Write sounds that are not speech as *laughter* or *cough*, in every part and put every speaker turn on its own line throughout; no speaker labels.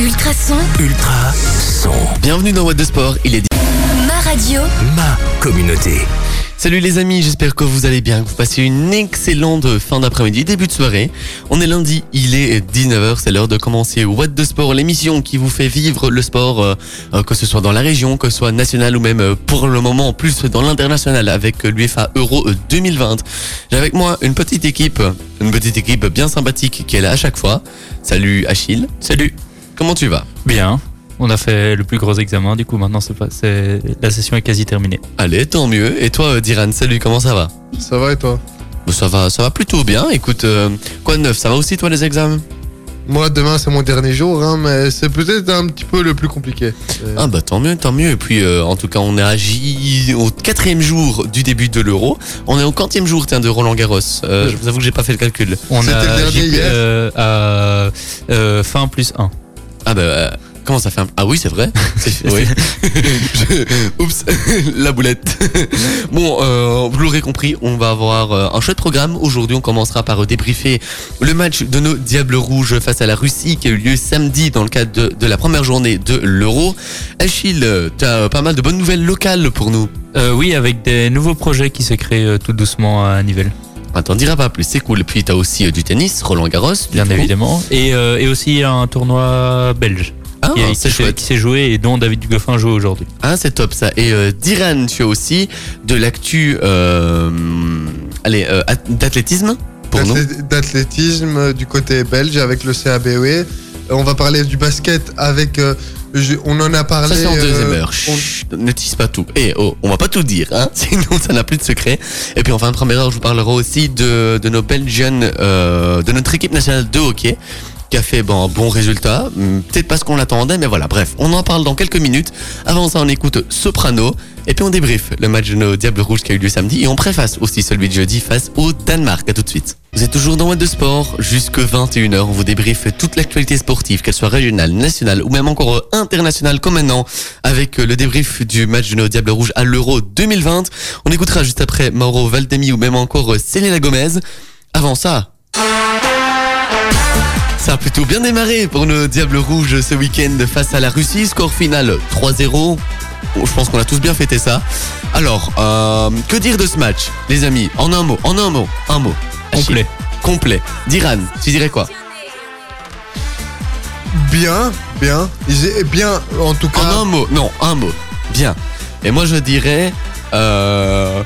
Ultra son,
Ultra son.
Bienvenue dans What de Sport, il est dit.
ma radio,
Ma communauté.
Salut les amis, j'espère que vous allez bien, que vous passez une excellente fin d'après-midi, début de soirée. On est lundi, il est 19h, c'est l'heure de commencer What de Sport, l'émission qui vous fait vivre le sport, euh, euh, que ce soit dans la région, que ce soit national ou même euh, pour le moment plus dans l'international avec l'UEFA Euro 2020. J'ai avec moi une petite équipe, une petite équipe bien sympathique qui est là à chaque fois. Salut Achille.
Salut.
Comment tu vas?
Bien. On a fait le plus gros examen, du coup maintenant c'est pas, c'est, la session est quasi terminée.
Allez, tant mieux. Et toi euh, Diran, salut, comment ça va?
Ça va et toi?
Bon, Ça va, ça va plutôt bien. Écoute, euh, quoi de neuf? Ça va aussi toi les examens?
Moi demain c'est mon dernier jour, hein, mais c'est peut-être un petit peu le plus compliqué. Euh,
Ah bah tant mieux, tant mieux. Et puis euh, en tout cas, on est agi au quatrième jour du début de l'Euro. On est au quantième jour, tiens, de Roland Garros. Euh, je vous avoue que j'ai pas fait le calcul.
On
C'était
a
le dernier
JP,
hier
euh, à euh, fin plus 1.
Ah bah euh, comment ça fait un... Ah oui, c'est vrai. *laughs* Oui. Je- Oups, *laughs* la boulette. bon, euh, vous l'aurez compris, on va avoir euh, un chouette programme. Aujourd'hui, on commencera par débriefer le match de nos Diables Rouges face à la Russie qui a eu lieu samedi dans le cadre de, de la première journée de l'Euro. Achille, tu as pas mal de bonnes nouvelles locales pour nous.
Euh, oui, avec des nouveaux projets qui se créent tout doucement à Nivelles,
Attends, dira pas plus, c'est cool. Puis t'as aussi euh, du tennis, Roland Garros,
bien
coup.
évidemment. Et, euh, et aussi un tournoi belge
Ah,
qui, s'est-
chouette.
qui s'est joué et dont David Goffin joue aujourd'hui.
Ah, c'est top ça. Et euh, Diran, tu as aussi de l'actu, euh, allez, euh, ath- d'athlétisme pour nous.
d'athlé- D'athlétisme du côté belge avec le CABE. Euh, On va parler du basket avec. Je- on en a parlé.
Ça c'est en deuxième heure.
on-
ne tease pas tout. Et oh, on va pas tout dire, hein, *laughs* sinon ça n'a plus de secret. Et puis en fin de première heure, je vous parlerai aussi de, de nos Belgians, euh, de notre équipe nationale de hockey qui a fait bon, un bon résultat. Hum, Peut-être pas ce qu'on attendait, mais voilà. Bref, on en parle dans quelques minutes. Avant ça, on écoute Soprano. Et puis on débrief le match de nos Diables Rouges qui a eu lieu samedi. Et on préface aussi celui de jeudi face au Danemark. À tout de suite. Vous êtes toujours dans What de Sport. Jusque 21h, on vous débriefe toute l'actualité sportive, qu'elle soit régionale, nationale ou même encore internationale comme maintenant, avec le débrief du match de nos Diables Rouges à l'Euro 2020. On écoutera juste après Mauro Valdemi ou même encore Selena Gomez. Avant ça, ça a plutôt bien démarré pour nos Diables Rouges ce week-end face à la Russie. Score final 3-0. Bon, je pense qu'on a tous bien fêté ça. Alors, euh, que dire de ce match, les amis? En un mot, en un mot, un mot. Achille.
Complet.
Complet. Diran, tu dirais quoi?
Bien, bien. Bien, en tout cas.
En un mot, non, un mot. Bien. Et moi je dirais euh,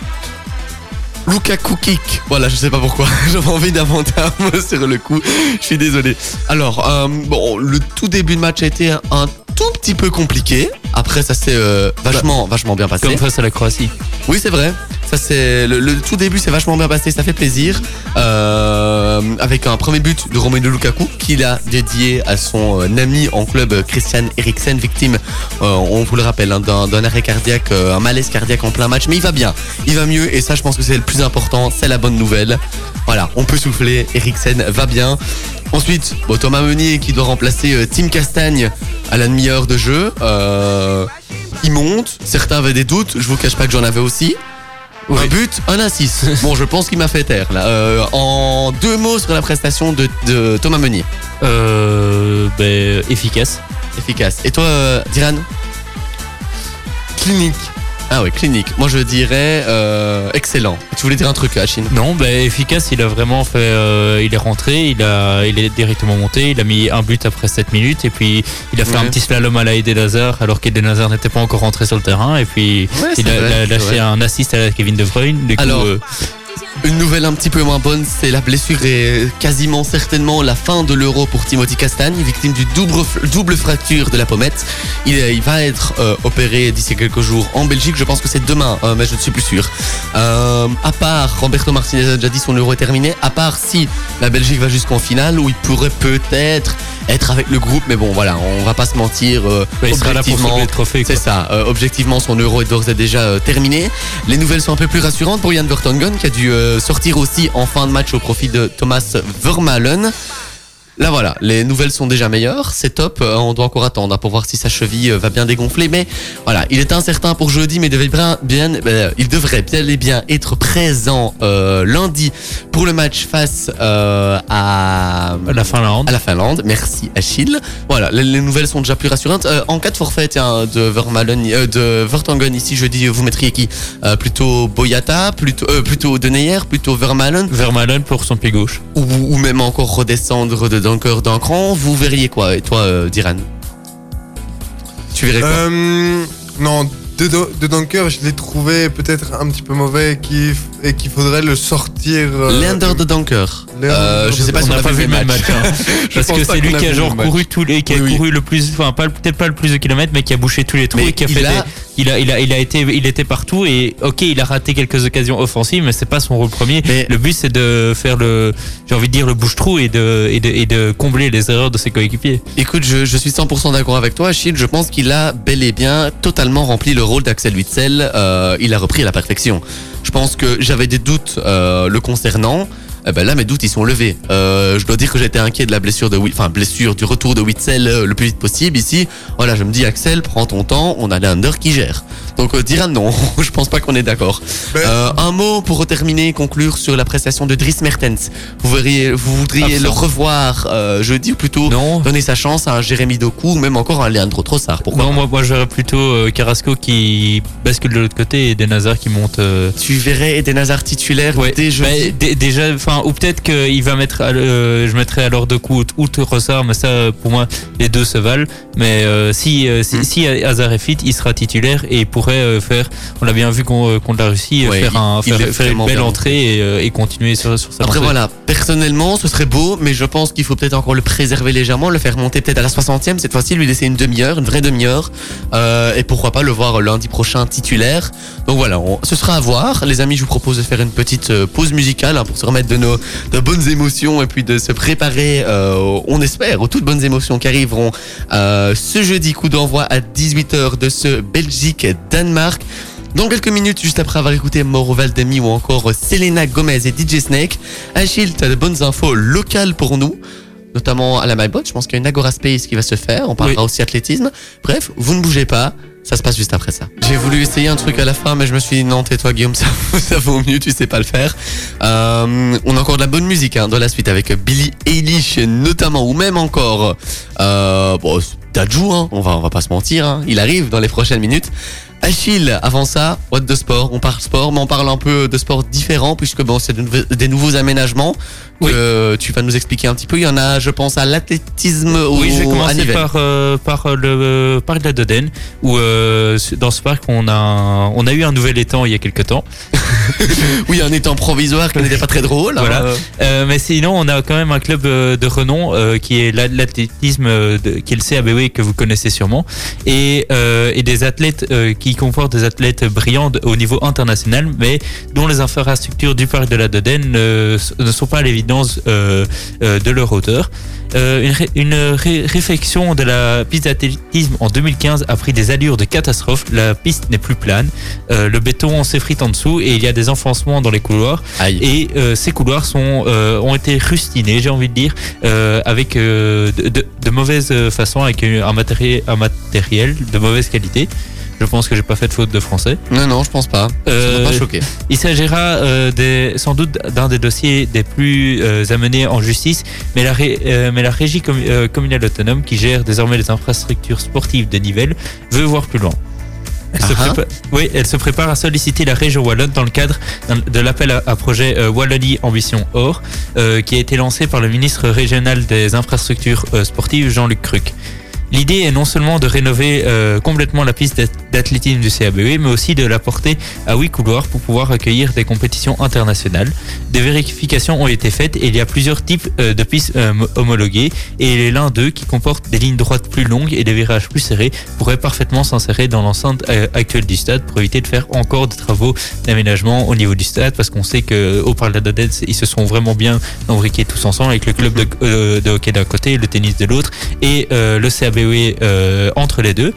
Lukaku kick. Voilà, je sais pas pourquoi. *laughs* J'avais envie d'inventer un mot sur le coup. Je suis désolé. Alors, euh, bon, le tout début de match a été un tout petit peu compliqué. Après, ça s'est euh, vachement, vachement bien passé.
Comme face à la Croatie.
Oui, c'est vrai. Ça c'est le, tout début, c'est vachement bien passé, ça fait plaisir. Euh, avec un premier but de Romelu Lukaku qu'il a dédié à son euh, ami en club euh, Christian Eriksen, victime, on vous le rappelle, hein, d'un arrêt cardiaque, un malaise cardiaque en plein match. Mais il va bien, il va mieux et ça, je pense que c'est le plus important, c'est la bonne nouvelle. Voilà, on peut souffler. Eriksen va bien. Ensuite, Thomas Meunier qui doit remplacer Tim Castagne à la demi-heure de jeu. Il monte. Certains avaient des doutes. Je vous cache pas que j'en avais aussi. Un but, un assist. *laughs* Bon, je pense qu'il m'a fait taire là. Euh, en deux mots sur la prestation de, de Thomas Meunier.
Euh, ben, efficace.
Efficace. Et toi, euh, Diran?
Clinique.
Ah ouais, clinique. Moi, je dirais euh, excellent. Tu voulais dire un truc, Achille?
Non, ben, efficace, il a vraiment fait. euh, il est rentré, il, a, il est directement monté, il a mis un but après 7 minutes, et puis il a fait
Ouais.
un petit slalom à la Eden Hazard, alors qu'Eden Hazard n'était pas encore rentré sur le terrain, et puis
Ouais,
il a,
vrai,
il a
c'est
lâché
vrai.
un assist à la Kevin De Bruyne. Du coup,
Alors,
euh,
Une nouvelle un petit peu moins bonne, c'est la blessure et quasiment certainement la fin de l'euro pour Timothy Castagne, victime du double, double fracture de la pommette. Il, il va être euh, opéré d'ici quelques jours en Belgique, je pense que c'est demain, euh, mais je ne suis plus sûr. Euh, à part, Roberto Martinez a déjà dit son euro est terminé, à part si la Belgique va jusqu'en finale, où il pourrait peut-être être avec le groupe, mais bon voilà, on va pas se mentir. euh,
ben, il sera là pour le trophée.
c'est ça, euh, objectivement son euro est d'ores et déjà euh, terminé. Les nouvelles sont un peu plus rassurantes pour Jan Vertonghen qui a dû euh, sortir aussi en fin de match au profit de Thomas Vermaelen. Là voilà, les nouvelles sont déjà meilleures, c'est top. Euh, on doit encore attendre hein, pour voir si sa cheville euh, va bien dégonfler. Mais voilà, il est incertain pour jeudi, mais il devait bien, bien euh, il devrait bien et bien être présent lundi pour le match face à
La Finlande.
à la Finlande. Merci Achille. Voilà, les, les nouvelles sont déjà plus rassurantes. En cas de forfait tiens, de Vermalen, de Vertonghen ici jeudi, vous mettriez qui? Plutôt Boyata, plutôt plutôt Deneyer, plutôt Vermalen
Vermaelen pour son pied gauche.
ou, ou même encore redescendre de Dunker d'un cran, vous verriez quoi? Et toi, euh, Diran? Tu verrais quoi?
Euh, non, de, de Dunker, je l'ai trouvé peut-être un petit peu mauvais qu'il f- et qu'il faudrait le sortir. euh,
Leander de Dunker.
Leander
Euh, je
de
sais pas
on
si on a
pas vu le même match. hein. *laughs*
Je
Parce
pense
que
pas
c'est lui
qu'on
qui a
vu
genre
le match.
couru tous les, qui a
Oui, oui.
couru le plus, enfin pas peut-être pas le plus de kilomètres, mais qui a bouché tous les trous
Mais
et qui a
il
fait.
a-
des- il a, il a, il a été, il était partout et ok, il a raté quelques occasions offensives, mais c'est pas son rôle premier.
Mais-
Le but c'est de faire le, j'ai envie de dire le bouche-trou et de, et de, et de combler les erreurs de ses coéquipiers.
Écoute, je, je suis 100% d'accord avec toi, Achille. Je pense qu'il a bel et bien totalement rempli le rôle d'Axel Witzel. Euh, il a repris à la perfection. Je pense que j'avais des doutes euh, le concernant. Eh ben là, mes doutes, ils sont levés. Euh, je dois dire que j'étais inquiet de la blessure de, enfin blessure du retour de Witzel euh, le plus vite possible. Ici, voilà, je me dis Axel, prends ton temps. On a l'under qui gère. Donc, euh, Diran, non, *laughs* je pense pas qu'on est d'accord.
Ben-
Euh, un mot pour terminer, conclure sur la prestation de Dries Mertens. Vous verriez, vous voudriez le revoir euh, jeudi ou plutôt
Non.
donner sa chance à un Jérémy Doku ou même encore à un Leandro Trossard. Pourquoi
Non, moi, moi je verrais plutôt euh, Carrasco qui bascule de l'autre côté et des Nazar qui montent. euh,
Tu verrais Eden Hazard titulaire
Ouais,
dès jeudi
bah, dé- déjà, enfin, ou peut-être qu'il va mettre, à euh, je mettrais alors de coup ou Rossard, mais ça, pour moi, les deux se valent. Mais euh, si, euh, si,
Mm.
si Hazard est fit, il sera titulaire et il pourrait euh, faire, on l'a bien vu contre la Russie,
Ouais,
faire, un, faire, faire une belle
bien
entrée et, et continuer sur, sur sa
Après voilà, personnellement ce serait beau, mais je pense qu'il faut peut-être encore le préserver légèrement, le faire monter peut-être à la 60e cette fois-ci, lui laisser une demi-heure, une vraie demi-heure, et pourquoi pas le voir lundi prochain titulaire. Donc voilà, on- ce sera à voir. Les amis, je vous propose de faire une petite pause musicale hein, pour se remettre de nos de bonnes émotions et puis de se préparer, euh, on espère, aux toutes bonnes émotions qui arriveront euh, ce jeudi, coup d'envoi à 18h de ce Belgique-Danemark. Dans quelques minutes, juste après avoir écouté Mauro Valdemi ou encore Selena Gomez et DJ Snake, Achille, tu as de bonnes infos locales pour nous, notamment à la MyBot. Je pense qu'il y a une Agora Space qui va se faire. On parlera
Oui.
aussi athlétisme. Bref, vous ne bougez pas. Ça se passe juste après ça. J'ai voulu essayer un truc à la fin, mais je me suis dit non, tais-toi Guillaume, *laughs* ça, ça vaut mieux, tu sais pas le faire. Euh, on a encore de la bonne musique hein, dans la suite avec Billy Eilish notamment, ou même encore euh, bon, Dajou, hein, on va on va pas se mentir, hein, il arrive dans les prochaines minutes. Achille, avant ça, what de sport On parle sport, mais on parle un peu de sport différent puisque bon, c'est de des nouveaux aménagements que tu vas nous expliquer un petit peu. Il y en a, je pense, à l'athlétisme ou
Oui, je vais
à
commencer
Nivelles.
par, euh, par euh, le euh, parc de la Dodène, où euh, dans ce parc, on a, on a eu un nouvel étang il y a quelques temps. *laughs*
Oui, un étang provisoire qui n'était pas très drôle.
Voilà.
hein.
Euh, mais sinon, on a quand même un club euh, de renom euh, qui est la- l'athlétisme, euh, qui est le CABW que vous connaissez sûrement, et, euh, et des athlètes euh, qui des athlètes brillants au niveau international, mais dont les infrastructures du parc de la Dodène ne, ne sont pas à l'évidence euh, euh, de leur hauteur. Euh, une ré- une ré- réflexion de la piste d'athlétisme en 2015 a pris des allures de catastrophe. La piste n'est plus plane, euh, le béton s'effrite en dessous et il y a des enfoncements dans les couloirs.
Aïe.
Et euh, ces couloirs sont, ont été rustinés, j'ai envie de dire, avec de, de, de mauvaise façon, avec un matériel de mauvaise qualité. Je pense que j'ai pas fait de faute de français.
Non, non, je pense pas.
Euh,
pas choqué.
Il s'agira euh, des, sans doute d'un des dossiers des plus euh, amenés en justice, mais la, ré- euh, mais la régie commu- communale autonome qui gère désormais les infrastructures sportives de Nivelles veut voir plus loin. Elle, se,
Ah ah.
prépa- oui, elle se prépare à solliciter la région Wallonne dans le cadre de l'appel à, à projet euh, Wallonie Ambition Or, euh, qui a été lancé par le ministre régional des infrastructures euh, sportives Jean-Luc Cruc. L'idée est non seulement de rénover euh, complètement la piste d'ath- d'athlétisme du CABE, mais aussi de la porter à huit couloirs pour pouvoir accueillir des compétitions internationales. Des vérifications ont été faites et il y a plusieurs types euh, de pistes euh, homologuées et l'un d'eux qui comporte des lignes droites plus longues et des virages plus serrés pourrait parfaitement s'insérer dans l'enceinte actuelle du stade pour éviter de faire encore des travaux d'aménagement au niveau du stade parce qu'on sait que au Parc de la Dodette, ils se sont vraiment bien embriqués tous ensemble avec le club de, euh, de hockey d'un côté, le tennis de l'autre et le CABE euh, entre les deux.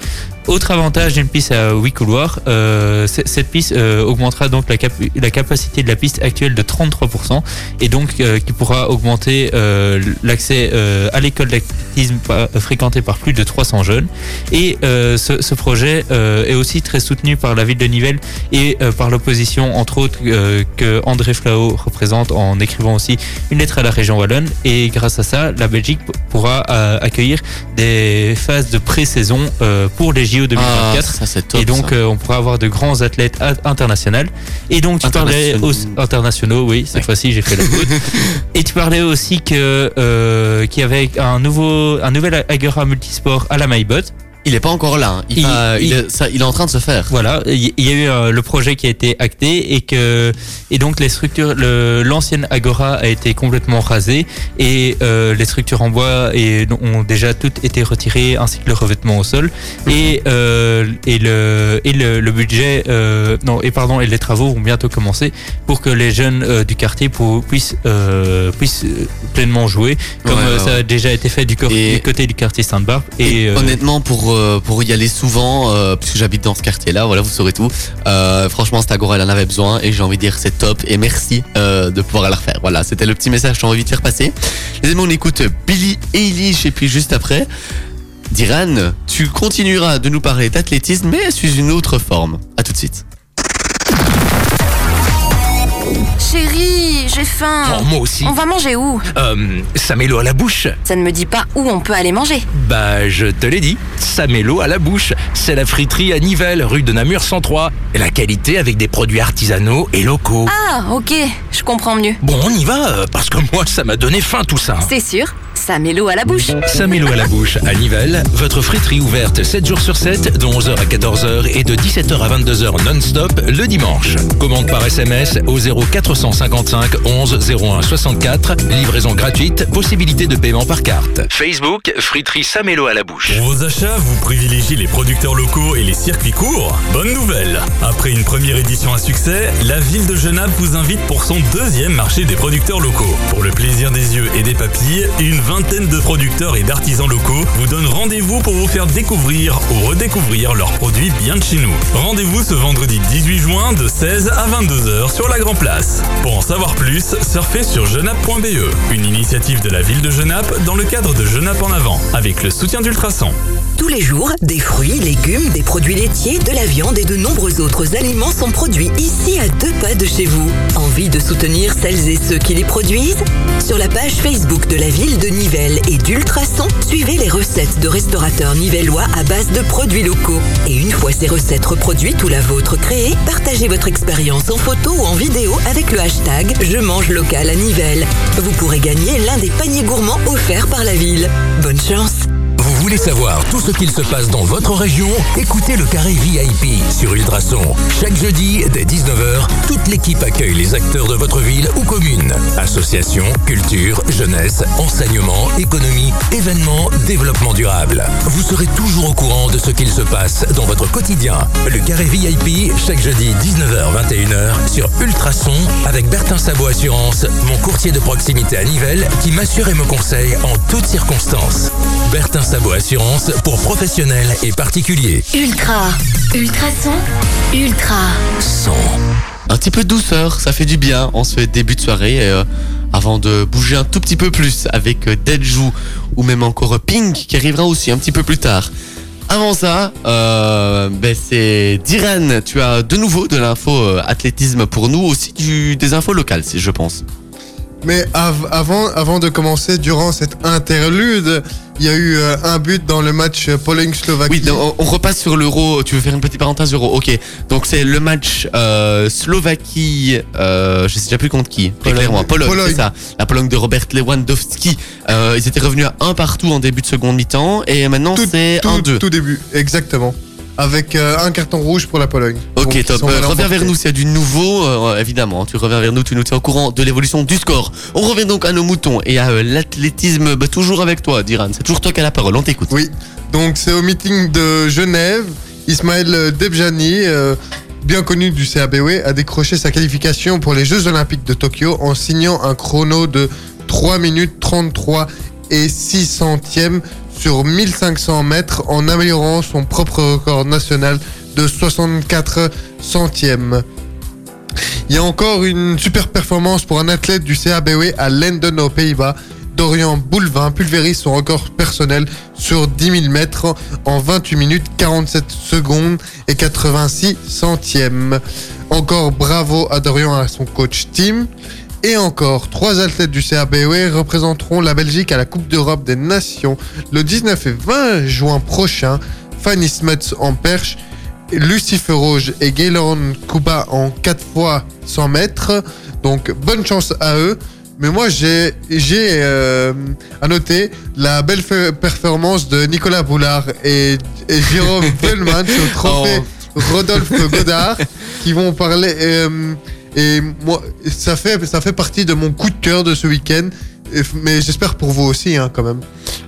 Autre avantage d'une piste à 8 couloirs, euh, cette piste euh, augmentera donc la, cap- la capacité de la piste actuelle de 33% et donc euh, qui pourra augmenter euh, l'accès euh, à l'école d'athlétisme fréquentée par plus de 300 jeunes. Et euh, ce, ce projet est aussi très soutenu par la ville de Nivelles et par l'opposition, entre autres, que André Flao représente en écrivant aussi une lettre à la région wallonne. Et grâce à ça, la Belgique pourra accueillir des phases de pré-saison pour les JO 2024.
Ah, ça top.
et donc, euh, on pourra avoir de grands athlètes a- internationaux. Et donc, tu parlais
Internationaux.
aussi, internationaux, oui, cette
Ouais.
fois-ci, j'ai fait la *laughs* faute. et tu parlais aussi que euh, qu'il y avait un nouveau, un nouvel Agora multisport à la Maillebotte.
Il est pas encore là. hein. Il, est, ça, il est en train de se faire.
Voilà, il y a eu euh, le projet qui a été acté et que et donc les structures, l'ancienne Agora a été complètement rasée et euh, les structures en bois et, ont déjà toutes été retirées ainsi que le revêtement au sol et euh, et le et le, le budget non et pardon et les travaux vont bientôt commencer pour que les jeunes du quartier pour- puissent puissent pleinement jouer comme
Ouais, ouais,
ça a déjà été fait du, cor-
Et-
du côté du quartier Sainte-Barbe et,
Et honnêtement, pour, euh, pour y aller souvent, euh, puisque j'habite dans ce quartier-là, voilà, vous saurez tout. Euh, franchement, cette elle en avait besoin et j'ai envie de dire c'est top et merci de pouvoir la refaire. Voilà, c'était le petit message que j'ai envie de faire passer. Les amis, on écoute Billy Eilish et puis juste après, Diran, tu continueras de nous parler d'athlétisme, mais sous une autre forme. À tout de suite.
Chérie, j'ai faim.
Oh, moi aussi.
On va manger où?
Euh, ça met l'eau à la bouche.
Ça ne me dit pas où on peut aller manger.
Bah, je te l'ai dit. Ça met l'eau à la bouche. C'est la friterie à Nivelles, rue de Namur 103. Et la qualité avec des produits artisanaux et locaux.
Ah, ok, je comprends mieux.
Bon, on y va, euh, parce que moi, ça m'a donné faim tout ça.
C'est sûr, ça met l'eau à la bouche.
Ça met l'eau à la bouche à Nivelles, votre friterie ouverte 7 jours sur 7, de 11h à 14h et de 17h à 22h non-stop le dimanche. Commande par SMS au 0455 11 01 64, livraison gratuite, possibilité de paiement par carte. Facebook, friterie Samélo à la bouche.
Pour vos achats, vous privilégiez les producteurs locaux et les circuits courts Bonne nouvelle Après une première édition à succès, la ville de Genappe vous invite pour son deuxième marché des producteurs locaux. Pour le plaisir des yeux et des papilles, une vingtaine de producteurs et d'artisans locaux vous donnent rendez-vous pour vous faire découvrir ou redécouvrir leurs produits bien de chez nous. Rendez-vous ce vendredi 18 juin de 16 à 22h sur la Grand Place. Pour en savoir plus, surfez sur genappe.be, une initiative de la ville de Genappe dans le cadre de Genappe en avant, avec le soutien d'Ultrason.
Tous les jours, des fruits, légumes, des produits laitiers, de la viande et de nombreux autres aliments sont produits ici à deux pas de chez vous. Envie de soutenir celles et ceux qui les produisent? Sur la page Facebook de la ville de Nivelles et d'Ultrason, suivez les recettes de restaurateurs nivellois à base de produits locaux. Et une fois ces recettes reproduites ou la vôtre créée, partagez votre expérience en photo ou en vidéo avec le hashtag Je mange local à Nivelles. Vous pourrez gagner l'un des paniers gourmands offerts par la ville. Bonne chance
voulez savoir tout ce qu'il se passe dans votre région? Écoutez le Carré VIP sur Ultrason. Chaque jeudi, dès 19h, toute l'équipe accueille les acteurs de votre ville ou commune. Associations, culture, jeunesse, enseignement, économie, événements, développement durable. Vous serez toujours au courant de ce qu'il se passe dans votre quotidien. Le Carré VIP, chaque jeudi 19h-21h sur Ultrason avec Bertin Sabot Assurance, mon courtier de proximité à Nivelles qui m'assure et me conseille en toutes circonstances. Bertin Sabot Assurance pour professionnels et particuliers.
Ultra, ultrason, ultra.
Son. Un petit peu de douceur, ça fait du bien en ce début de soirée. et, euh, avant de bouger un tout petit peu plus avec euh, Deadju ou même encore Pink qui arrivera aussi un petit peu plus tard. Avant ça, euh, ben c'est Diran, tu as de nouveau de l'info athlétisme pour nous, aussi du, des infos locales, si je pense.
Mais av- avant, avant de commencer, durant cette interlude, il y a eu euh, un but dans le match Pologne-Slovaquie.
Oui, donc, on, repasse sur l'euro. Tu veux faire une petite parenthèse euro? Ok. Donc c'est le match euh, Slovaquie. Euh, je sais déjà plus contre qui.
Pologne.
Pologne,
Pologne.
c'est ça. La Pologne de Robert Lewandowski. Euh, ils étaient revenus à un partout en début de seconde mi-temps et maintenant c'est
tout,
1-2.
tout début, exactement. Avec euh, un carton rouge pour la Pologne.
Ok,
Donc,
top. Euh, reviens vers nous s'il y a du nouveau, euh, évidemment. Tu reviens vers nous, tu nous tiens au courant de l'évolution du score. On revient donc à nos moutons et à l'athlétisme. Bah, toujours avec toi, Diran. C'est toujours toi qui as la parole. On t'écoute.
Oui, donc c'est au meeting de Genève. Ismaël Debjani, bien connu du CABW, a décroché sa qualification pour les Jeux Olympiques de Tokyo en signant un chrono de 3 minutes 33 et 6 centièmes sur 1500 mètres en améliorant son propre record national de 64 centièmes. Il y a encore une super performance pour un athlète du CABW à Lenden aux Pays-Bas. Dorian Boulevin pulvérise son record personnel sur 10 000 mètres en 28 minutes 47 secondes et 86 centièmes. Encore bravo à Dorian et à son coach Tim. Et encore, trois athlètes du CABW représenteront la Belgique à la Coupe d'Europe des Nations le 19 et 20 juin prochain. Fanny Smuts en perche, Lucifer Rouge et Gaylorn Kuba en 4 fois 100 mètres. Donc bonne chance à eux. Mais moi j'ai euh, à noter la belle performance de Nicolas Boulard et, et Jérôme *laughs* Vellman sur le trophée Rodolphe Godard qui vont parler euh, et moi ça fait ça fait partie de mon coup de cœur de ce week-end. Mais j'espère pour vous aussi hein, quand même.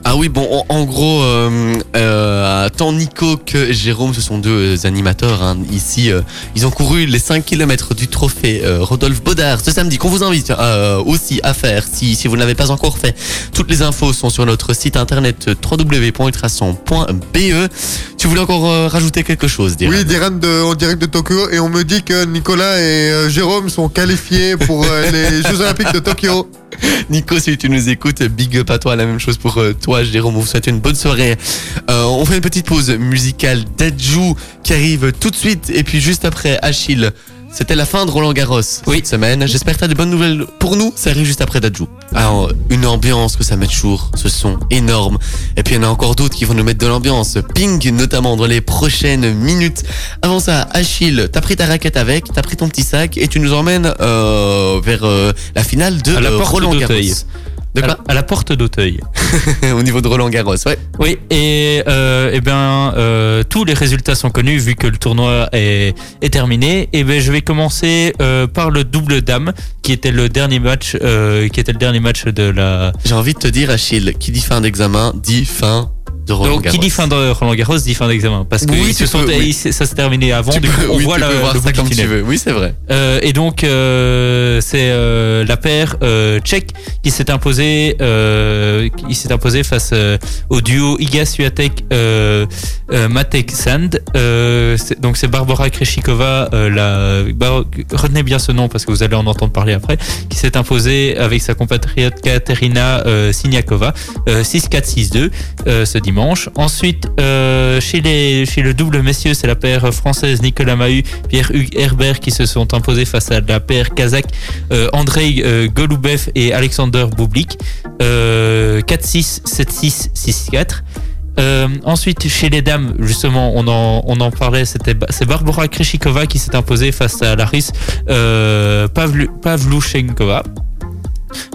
Ah oui, bon, en, en gros, euh, euh, tant Nico que Jérôme, ce sont deux animateurs. hein. Ici, euh, ils ont couru les 5 km du trophée Rodolphe Baudard ce samedi, qu'on vous invite aussi à faire si, si vous ne l'avez pas encore fait. Toutes les infos sont sur notre site internet www.ultrason.be. Tu voulais encore rajouter quelque chose, Diran
Oui, Diran de, en direct de Tokyo et on me dit que Nicolas et Jérôme sont qualifiés pour les Jeux Olympiques de Tokyo. *laughs*
Nico, si tu nous écoutes, big up à toi. La même chose pour euh, toi, Jérôme. On vous souhaite une bonne soirée. Euh, on fait une petite pause musicale d'Adjou qui arrive tout de suite. Et puis juste après, Achille. C'était la fin de Roland Garros cette semaine. J'espère que tu as de bonnes nouvelles pour nous. Ça arrive juste après Dadju. Alors, une ambiance que ça met toujours, ce son énorme. Et puis il y en a encore d'autres qui vont nous mettre de l'ambiance. Ping notamment dans les prochaines minutes. Avant ça, Achille, t'as pris ta raquette avec, t'as pris ton petit sac et tu nous emmènes euh, vers euh, la finale de
À la
euh,
porte
Roland Garros. De
à,
quoi
la- à la porte d'Auteuil. *laughs*
Au niveau de Roland Garros, ouais.
Oui, et euh, eh bien, euh, tous les résultats sont connus vu que le tournoi est, est terminé. Et ben, je vais commencer euh, par le double dame, qui était le dernier match, euh, qui était le dernier match de la.
J'ai envie de te dire, Achille, qui dit fin d'examen dit fin de Roland
Donc,
Garros.
qui dit fin de Roland Garros dit fin d'examen, parce que
Oui,
ils se sont,
peux, oui.
ça s'est terminé avant.
Tu
du
peux-
coup, on
oui,
voit
tu
la,
peux voir
le
ça comme tu veux. Oui, c'est vrai.
Euh, et donc euh, c'est euh, la paire euh, tchèque qui s'est imposée, euh, qui s'est imposée face euh, au duo Iga Swiatek Matek Sand. Donc c'est Barbara Kreshikova, la Bar- retenez bien ce nom parce que vous allez en entendre parler après, qui s'est imposée avec sa compatriote Katerina Siniakova euh, 6-4-6-2 euh, ce dimanche. Ensuite euh, chez les chez le double messieurs c'est la paire française Nicolas Mahut Pierre-Hugues Herbert qui se sont imposés face à la paire kazakh euh, Andrei euh, Golubev et Alexander Bublik. Euh, 4-6, 7-6, 6-4. Euh, ensuite, chez les dames, justement, on en, on en parlait, c'est Barbara Kreshikova qui s'est imposée face à la Russe euh.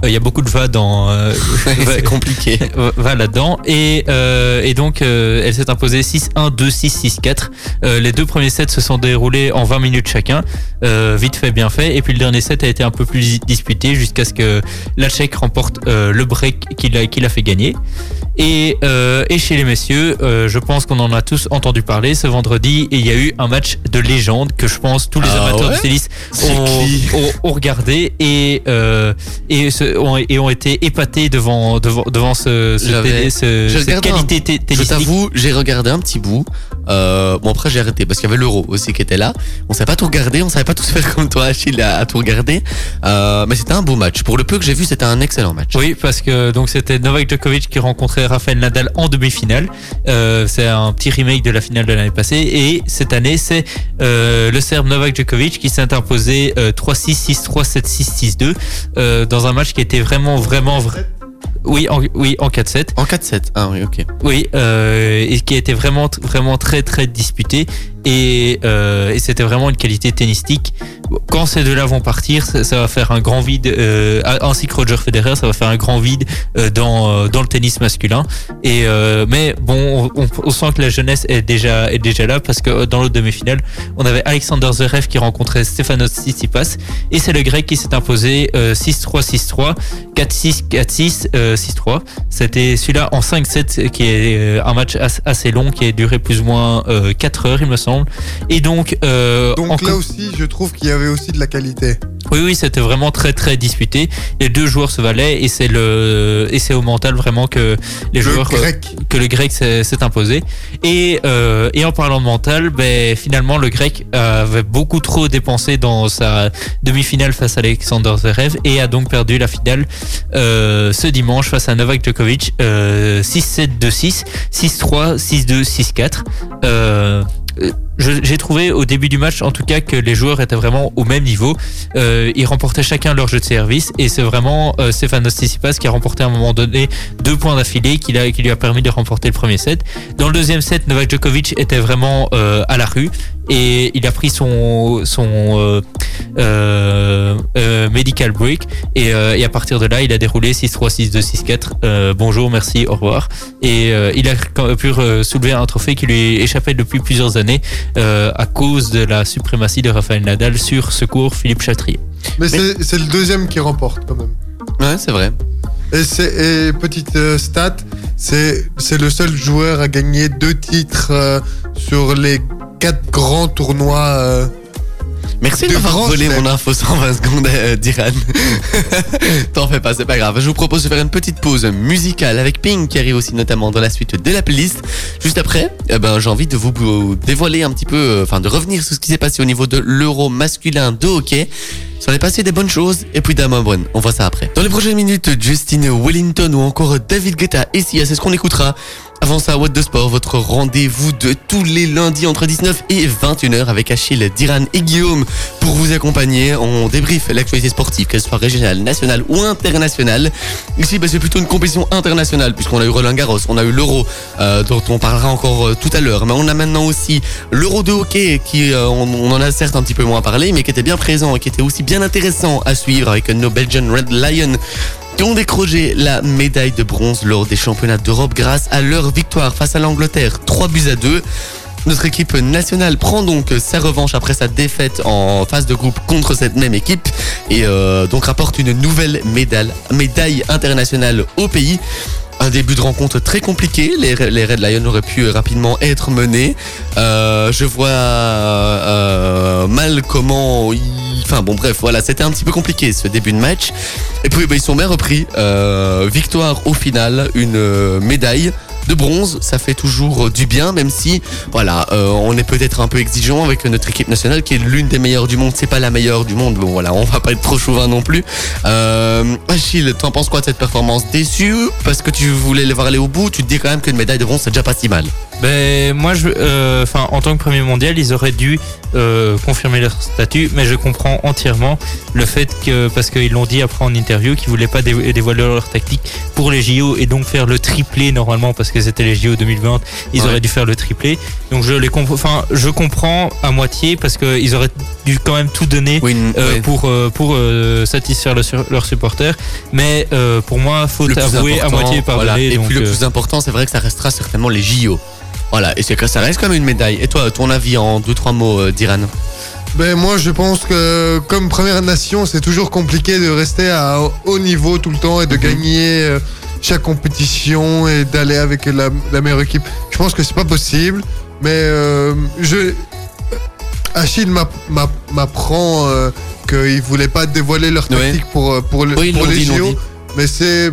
Euh, Il y a beaucoup de va dans euh, *laughs*
c'est compliqué. *laughs*
va là-dedans et, euh, et donc euh, elle s'est imposée 6-1, 2-6, 6-4. Euh, les deux premiers sets se sont déroulés en 20 minutes chacun, euh, vite fait, bien fait. Et puis le dernier set a été un peu plus disputé jusqu'à ce que la Tchèque remporte euh, le break qui l'a qui l'a fait gagner. Et, euh, et chez les messieurs, euh, je pense qu'on en a tous entendu parler ce vendredi. Et il y a eu un match de légende que je pense tous les
Ah
amateurs
ouais
de tennis ont, ont- ont regardé et, euh, et, se- ont, et ont été épatés devant, devant, devant ce, ce télé- ce-
j'ai
cette
un-
qualité té-
Je t'avoue, j'ai regardé un petit bout. Euh, bon après j'ai arrêté parce qu'il y avait l'euro aussi qui était là. On savait pas tout regarder, on savait pas tous *laughs* faire comme toi Achille à, tout regarder. Euh, mais c'était un beau match. Pour le peu que j'ai vu, c'était un excellent match.
Oui, parce que donc c'était Novak Djokovic qui rencontrait Rafael Nadal en demi-finale. Euh, c'est un petit remake de la finale de l'année passée. Et cette année, c'est euh, le Serbe Novak Djokovic qui s'est imposé euh, 3-6, 6-3, 7-6, 6-2 euh, dans un match qui était vraiment, vraiment, vra- oui, en, oui, en 4-7.
En 4-7. Ah oui, ok.
Oui, euh, et qui a été vraiment, vraiment très, très disputé. Et, euh, et c'était vraiment une qualité tennistique. Quand ces deux-là vont partir, ça, va faire un grand vide, euh, ainsi que Roger Federer, ça va faire un grand vide euh, dans, euh, dans le tennis masculin. Et euh, mais bon, on, on sent que la jeunesse est déjà, est déjà là parce que euh, dans l'autre demi-finale, on avait Alexander Zverev qui rencontrait Stefanos Tsitsipas et c'est le grec qui s'est imposé euh, 6-3, 6-3, 4-6, 4-6, euh, 6-3. C'était celui-là en 5-7 qui est un match as- assez long qui a duré plus ou moins euh, 4 heures il me semble. Et donc, euh,
Donc là aussi, je trouve qu'il y avait aussi de la qualité.
Oui, oui, c'était vraiment très très disputé. Les deux joueurs se valaient et c'est le et c'est au mental vraiment que les
Le
joueurs euh,
grec.
que le grec s'est s'est imposé. Et euh, et en parlant de mental, ben finalement le grec avait beaucoup trop dépensé dans sa demi-finale face à Alexander Zverev et a donc perdu la finale euh, ce dimanche face à Novak Djokovic euh, 6-7 2-6, 6-3, 6-2, 6-4. Euh, je- j'ai trouvé au début du match en tout cas que les joueurs étaient vraiment au même niveau. Euh, ils remportaient chacun leur jeu de service et c'est vraiment euh, Stefanos Tsitsipas qui a remporté à un moment donné deux points d'affilée qui, qui lui a permis de remporter le premier set. Dans le deuxième set, Novak Djokovic était vraiment euh, à la rue et il a pris son son euh, euh, euh, medical break et, et à partir de là, il a déroulé 6-3, 6-2, 6-4. Euh, bonjour, merci, au revoir. Et il a pu soulever un trophée qui lui échappait depuis plusieurs années euh, à cause de la suprématie de Rafael Nadal sur ce cours Philippe Chatrier.
Mais c'est c'est le deuxième qui remporte quand même.
Ouais, c'est vrai.
Et, petite euh, stat, c'est c'est le seul joueur à gagner deux titres euh, sur les quatre grands tournois.
Merci
De grands
volé mon info *laughs* 120 secondes euh, d'Iran. *laughs* T'en fais pas, c'est pas grave. Je vous propose de faire une petite pause musicale avec Pink qui arrive aussi notamment dans la suite de la playlist. Juste après, eh ben, j'ai envie de vous, vous dévoiler un petit peu, euh, enfin de revenir sur ce qui s'est passé au niveau de l'euro masculin de hockey. S'en est passé des bonnes choses et puis Damon Brun. On voit ça après. Dans les prochaines minutes, Justin Wellington ou encore David Guetta et Sia, c'est ce qu'on écoutera. Avant ça, What the Sport, votre rendez-vous de tous les lundis entre 19 et 21h avec Achille, Diran et Guillaume pour vous accompagner. On débriefe l'actualité sportive, qu'elle soit régionale, nationale ou internationale. Ici, bah, c'est plutôt une compétition internationale puisqu'on a eu Roland Garros, on a eu l'Euro euh, dont on parlera encore euh, tout à l'heure. Mais on a maintenant aussi l'Euro de hockey qui, euh, on, on en a certes un petit peu moins parlé, mais qui était bien présent et qui était aussi bien intéressant à suivre avec nos Belgian Red Lion qui ont décroché la médaille de bronze lors des championnats d'Europe grâce à leur victoire face à l'Angleterre 3 buts à 2. Notre équipe nationale prend donc sa revanche après sa défaite en phase de groupe contre cette même équipe et euh, donc rapporte une nouvelle médaille, médaille internationale au pays. Un début de rencontre très compliqué. Les, Red Lions auraient pu rapidement être menés. Euh, je vois euh, mal comment. Enfin bon, bref, voilà, c'était un petit peu compliqué ce début de match. Et puis bah, ils sont bien repris. Euh, victoire au final, une médaille de bronze, ça fait toujours du bien, même si voilà, euh, on est peut-être un peu exigeant avec notre équipe nationale qui est l'une des meilleures du monde. C'est pas la meilleure du monde, bon voilà, on va pas être trop chauvin non plus. Euh, Achille, t'en penses quoi de cette performance? Déçu? Parce que tu voulais les voir aller au bout Tu te dis quand même qu'une médaille de bronze c'est déjà pas si mal.
Ben moi, je, euh, enfin, en tant que premier mondial, ils auraient dû euh, confirmer leur statut, mais je comprends entièrement le fait que parce qu'ils l'ont dit après en interview qu'ils voulaient pas dé- dévoiler leur tactique pour les JO et donc faire le triplé normalement parce que c'était les JO 2020, ils
Ouais.
auraient dû faire le triplé. Donc je les comprends, enfin, je comprends à moitié parce que ils auraient dû quand même tout donner
Oui,
euh,
ouais.
pour euh, pour euh, satisfaire le leurs supporters. Mais euh, pour moi, faut avouer à moitié pardonner.
voilà. Et
donc,
puis le
euh,
plus important, c'est vrai que ça restera certainement les JO. Voilà, et c'est que ça reste comme une médaille. Et toi, ton avis en deux trois mots, euh, Diran
Ben moi je pense que comme première nation c'est toujours compliqué de rester à haut niveau tout le temps et de gagner euh, chaque compétition et d'aller avec la, la meilleure équipe. Je pense que c'est pas possible, mais euh, je Achille m'a- m'a- m'apprend euh, qu'ils voulaient pas dévoiler leur
Ouais.
tactique pour euh, pour, le-
Oui,
pour les JO, mais c'est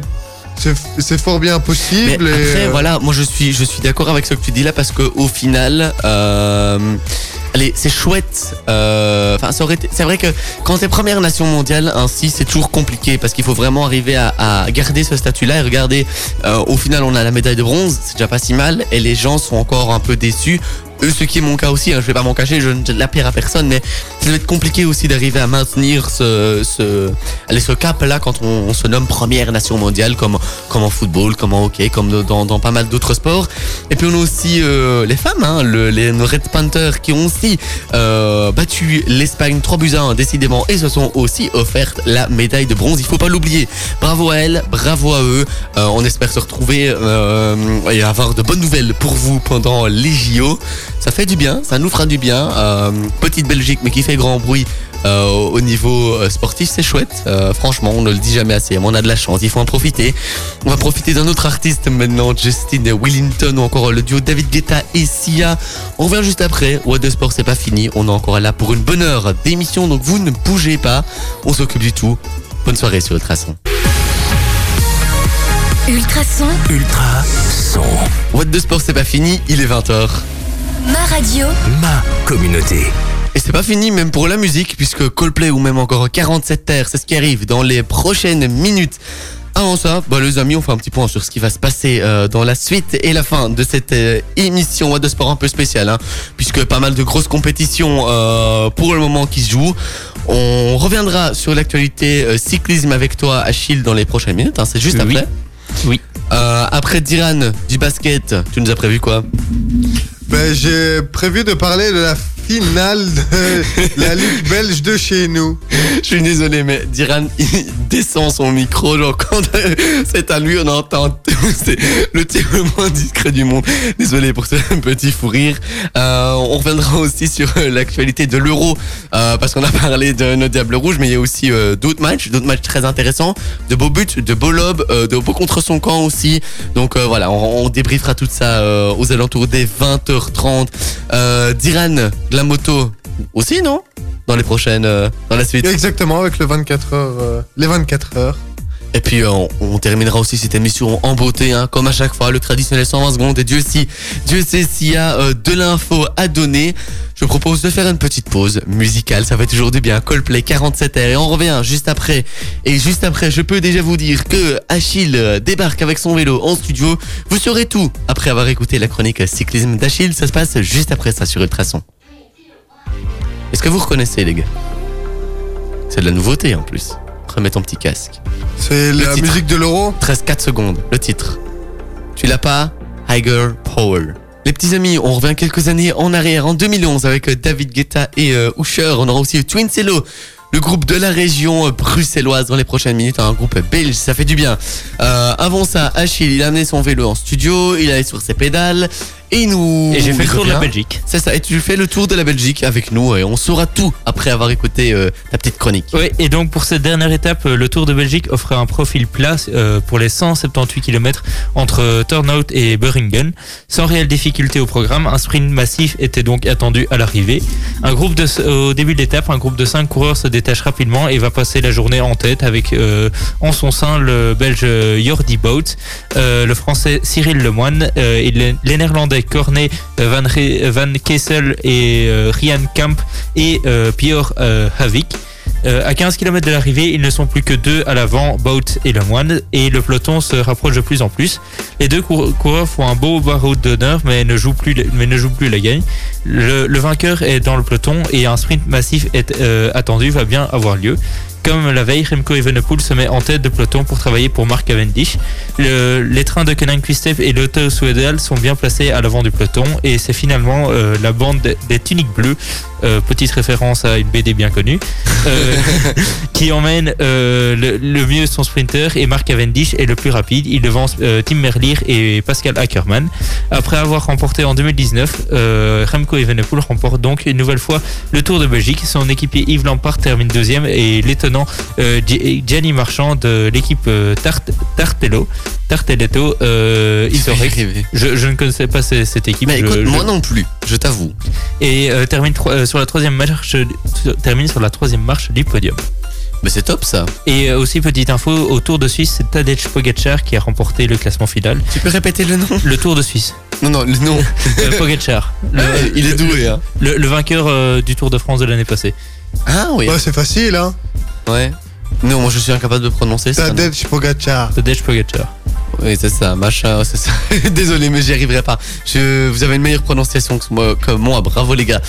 c'est c'est fort bien possible.
après,
euh,
voilà, moi je suis, je suis d'accord avec ce que tu dis là parce que au final, euh, allez, c'est chouette. euh, Enfin, c'est vrai que quand t'es première nation mondiale, ainsi, c'est toujours compliqué parce qu'il faut vraiment arriver à, à garder ce statut-là et regarder. euh, au final, on a la médaille de bronze, c'est déjà pas si mal, et les gens sont encore un peu déçus. Eux, ce qui est mon cas aussi, hein, je vais pas m'en cacher, je ne la pierre à personne, mais ça va être compliqué aussi d'arriver à maintenir ce, ce, allez, ce cap-là quand on, on se nomme première nation mondiale, comme, comme en football, comme en hockey, comme dans, dans pas mal d'autres sports. Et puis on a aussi euh, les femmes, hein, le, les Red Panthers qui ont aussi euh, battu l'Espagne 3 buts à 1 décidément et se sont aussi offertes la médaille de bronze. Il faut pas l'oublier. Bravo à elles, bravo à eux. Euh, on espère se retrouver euh, et avoir de bonnes nouvelles pour vous pendant les JO. Ça fait du bien, ça nous fera du bien. Euh, petite Belgique mais qui fait grand bruit euh, au niveau euh, sportif, c'est chouette. Euh, franchement, on ne le dit jamais assez. mais On a de la chance, il faut en profiter. On va profiter d'un autre artiste maintenant, Justin Willington ou encore le duo David Guetta et Sia. On revient juste après. What the Sport, c'est pas fini. On est encore là pour une bonne heure d'émission, donc vous ne bougez pas. On s'occupe du tout. Bonne soirée sur Ultrason.
Ultrason,
Ultra son.
What the Sport, c'est pas fini. Il est 20h.
Ma radio.
Ma communauté.
Et c'est pas fini même pour la musique puisque Coldplay ou même encore 47 terres, c'est ce qui arrive dans les prochaines minutes. Avant ça, bah les amis, on fait un petit point sur ce qui va se passer euh, dans la suite et la fin de cette euh, émission de sport un peu spéciale, hein, puisque pas mal de grosses compétitions euh, pour le moment qui se jouent. On reviendra sur l'actualité euh, cyclisme avec toi, Achille, dans les prochaines minutes. hein, c'est juste
Oui.
après.
Oui.
Euh, après Diran, du basket, tu nous as prévu quoi?
Ben, j'ai prévu de parler de la finale de la *laughs* Ligue belge de chez nous.
Je suis désolé, mais Diran, il descend son micro, genre quand c'est à lui, on entend tout. C'est le type le moins discret du monde. Désolé pour ce petit fou rire. Euh, on reviendra aussi sur euh, l'actualité de l'Euro, euh, parce qu'on a parlé de nos Diables Rouges, mais il y a aussi euh, d'autres matchs, d'autres matchs très intéressants, de beaux buts, de beaux lobes, euh, de beaux contre son camp aussi. Donc euh, voilà, on, on débriefera tout ça euh, aux alentours des 20h30. Euh, Diran, de la moto aussi, non? Dans les prochaines, euh, dans la suite.
Exactement, avec le 24 heures, euh, les 24 heures.
Et puis euh, on, on terminera aussi cette émission en beauté, hein, comme à chaque fois, le traditionnel 120 secondes. Et Dieu si, Dieu sait s'il y a euh, de l'info à donner. Je propose de faire une petite pause musicale, ça fait toujours du bien. Coldplay 47 r et on revient juste après. Et juste après, je peux déjà vous dire que Achille débarque avec son vélo en studio. Vous saurez tout après avoir écouté la chronique cyclisme d'Achille. Ça se passe juste après ça sur Ultrason. Est-ce que vous reconnaissez les gars? C'est de la nouveauté en plus. Remets ton petit casque.
C'est la
titre.
musique de l'euro.
13 4 secondes, le titre. Tu l'as pas? Higher Power. Les petits amis, on revient quelques années en arrière, en 2011, avec euh, David Guetta et euh, Usher. On aura aussi Twin Cello, le groupe de la région euh, bruxelloise dans les prochaines minutes, un groupe belge, ça fait du bien. Euh, avant ça, Achille, il a amené son vélo en studio, il est sur ses pédales, et nous...
Et j'ai fait le tour de la. Belgique.
C'est ça, et tu fais le tour de la Belgique avec nous, et on saura tout après avoir écouté euh, ta petite chronique.
Oui, et donc pour cette dernière étape, euh, le Tour de Belgique offrait un profil plat euh, pour les 178 km entre Turnhout et Beringen. Sans réelle difficulté au programme, un sprint massif était donc attendu à l'arrivée. Un groupe de, au début de l'étape, un groupe de 5 coureurs se détache rapidement et va passer la journée en tête avec euh, en son sein le belge Jordi Bout, euh, le français Cyril Lemoine euh, et les néerlandais Cornet Van, Re- Van Kessel et euh, Rian Kamp et euh, euh, Havik. Euh, à 15 km de l'arrivée, ils ne sont plus que deux à l'avant, Bout et Lemoine, et le peloton se rapproche de plus en plus. Les deux cour- coureurs font un beau barreau d'honneur, mais ne jouent plus, mais ne jouent plus la gagne. Le, vainqueur est dans le peloton et un sprint massif est euh, attendu, va bien avoir lieu. Comme la veille, Remco Evenepoel se met en tête de peloton pour travailler pour Mark Cavendish. Le- les trains de Kenan Quistev et Lotto Soudal sont bien placés à l'avant du peloton et c'est finalement euh, la bande des tuniques bleues, euh, petite référence à une BD bien connue, euh, *laughs* qui emmène euh, le, le mieux son sprinter et Mark Cavendish est le plus rapide. Il devance Tim Merlier et Pascal Ackermann. Après avoir remporté en 2019, euh, Remco Evenepoel remporte donc une nouvelle fois le Tour de Belgique. Son équipier Yves Lampard termine deuxième et l'étonnant Gi- Gianni Marchand de l'équipe Tart Tartello, Tartelletto, euh, historique. Je, je ne connaissais pas ce- cette équipe.
Écoute,
je-
moi non plus, je t'avoue.
et euh, termine tro- euh, sur la troisième marche, termine sur la troisième marche du podium.
Mais c'est top ça.
Et euh, aussi petite info, au Tour de Suisse, c'est Tadej Pogacar qui a remporté le classement final.
Tu peux répéter le nom?
Le Tour de Suisse,
Non, non, le nom. *laughs*
euh, Pogacar, *laughs* le,
Ouais, il est doué, hein.
le, le vainqueur euh, du Tour de France de l'année passée.
Ah oui.
Ouais, c'est facile, hein.
Ouais. Non, moi je suis incapable de prononcer ça.
Tadej Pogacar.
Tadej Pogacar.
Oui, c'est ça, machin, c'est ça. *laughs* Désolé, mais j'y arriverai pas. Je, vous avez une meilleure prononciation que moi, que moi. bravo les gars.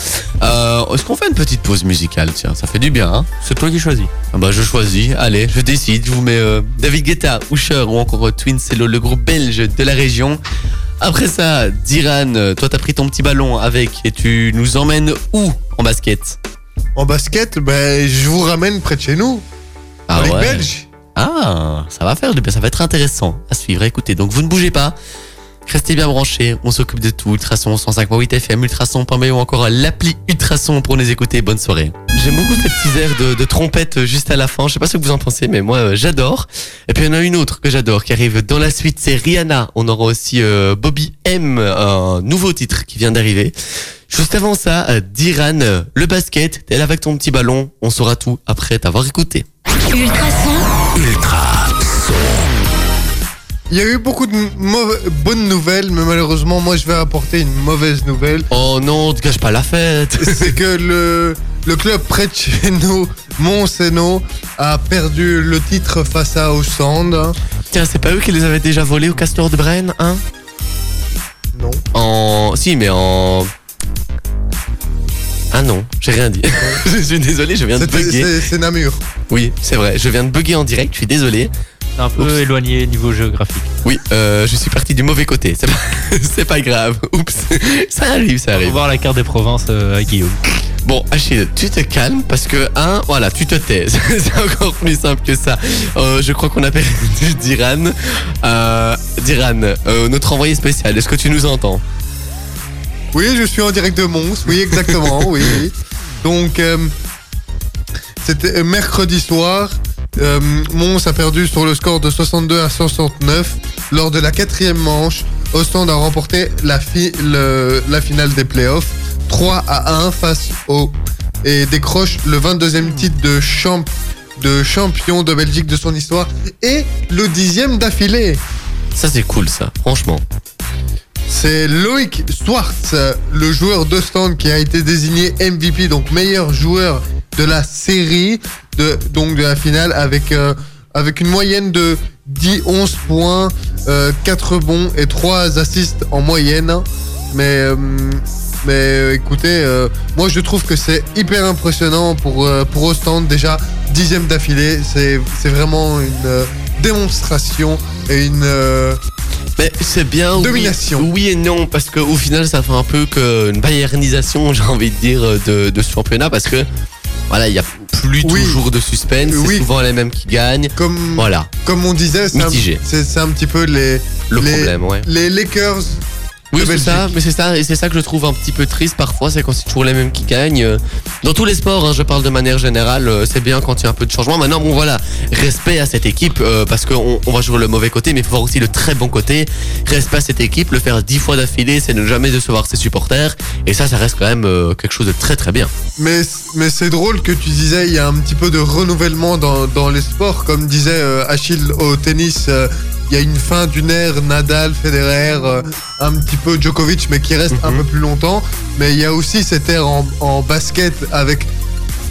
Euh, Est-ce qu'on fait une petite pause musicale? Tiens, ça fait du bien, hein
C'est toi qui choisis.
Ah Bah je choisis, allez, je décide. Je vous mets euh, David Guetta, Usher ou encore euh, Twin Cello, le groupe belge de la région. Après ça, Diran, toi t'as pris ton petit ballon avec et tu nous emmènes où en basket?
En basket, ben, je vous ramène près de chez nous.
Ah
en Ligue
ouais.
belge.
Ah, ça va faire du bien, ça va être intéressant à suivre. Écoutez, donc vous ne bougez pas. Restez bien branchés, on s'occupe de tout. Ultrason 105.8 FM, ultrason.be ou encore l'appli Ultrason pour nous écouter. Bonne soirée. J'aime beaucoup cette petite air de, de trompette juste à la fin. Je sais pas ce que vous en pensez, mais moi euh, j'adore. Et puis il y en a une autre que j'adore qui arrive dans la suite, c'est Rihanna. On aura aussi euh, Bobby M, un nouveau titre qui vient d'arriver. Juste avant ça, euh, Diran, le basket, t'es là avec ton petit ballon, on saura tout après t'avoir écouté.
Ultrason,
Ultra
Il y a eu beaucoup de bonnes nouvelles, mais malheureusement, moi, je vais apporter une mauvaise nouvelle.
Oh non, te gâche pas la fête. *laughs*
C'est que le, le club près de chez nous, Montseno, a perdu le titre face à hein.
Tiens, c'est pas eux qui les avaient déjà volés au Castor de Brenne, hein?
Non.
En... Si, mais en... Ah non, j'ai rien dit. *laughs* je suis désolé, je viens de bugger.
C'est c'est Namur.
Oui, c'est vrai, je viens de bugger en direct, je suis désolé.
C'est un peu
Oups.
éloigné niveau géographique.
Oui, euh, je suis parti du mauvais côté, c'est pas... *laughs* grave. Oups, *laughs* ça arrive, ça
On va
arrive.
voir la carte des provinces euh, à Guillaume.
Bon, Achille, tu te calmes parce que, un, voilà, tu te tais. c'est encore plus simple que ça. Euh, je crois qu'on a perdu Diran. Euh, Diran, euh, notre envoyé spécial, est-ce que tu nous entends?
Oui, je suis en direct de Mons. Oui, exactement. *laughs* oui. Donc, euh, c'était euh, mercredi soir. Euh, Mons a perdu sur le score de 62 à 69 lors de la quatrième manche. Ostende a remporté la, fi- le- la finale des playoffs 3 à 1 face au et décroche le 22e titre de, champ- de champion de Belgique de son histoire et le dixième d'affilée.
Ça, c'est cool, ça, franchement.
C'est Loïc Swartz, le joueur d'Ostende qui a été désigné MVP, donc meilleur joueur de la série, de, donc de la finale, avec, euh, une moyenne de 10-11 points, euh, 4 bons et 3 assists en moyenne. Mais, euh, euh, écoutez, euh, moi je trouve que c'est hyper impressionnant pour, euh, pour Ostende. Déjà, dixième d'affilée, c'est vraiment une euh, démonstration et une... euh,
Mais c'est bien. oui-
Domination.
Oui, et non, parce qu'au final, ça fait un peu qu'une bayernisation, *laughs* j'ai envie de dire, de, de ce championnat, parce que voilà, il y a plus
Oui.
toujours de suspense, c'est souvent les mêmes qui gagnent.
comme,
Voilà,
Comme on disait, c'est un, petit peu les,
le
Les-
problème, ouais.
les Lakers.
Oui,
Belgique.
ça, mais c'est ça, et c'est ça que je trouve un petit peu triste parfois, c'est quand c'est toujours les mêmes qui gagnent. Euh, Dans tous les sports, hein, je parle de manière générale, euh, c'est bien quand il y a un peu de changement. Maintenant, bon voilà, respect à cette équipe, euh, parce qu'on on va jouer le mauvais côté, mais il faut voir aussi le très bon côté. Respect à cette équipe, le faire dix fois d'affilée, c'est ne jamais décevoir ses supporters, et ça, ça reste quand même euh, quelque chose de très très bien.
Mais, mais c'est drôle que tu disais, il y a un petit peu de renouvellement dans, dans les sports. Comme disait euh, Achille au tennis, il y a une fin d'une ère, Nadal, Federer, euh, un petit peu Djokovic, mais qui reste un
Mhm.
peu plus longtemps. Mais il y a aussi cette ère en, en basket avec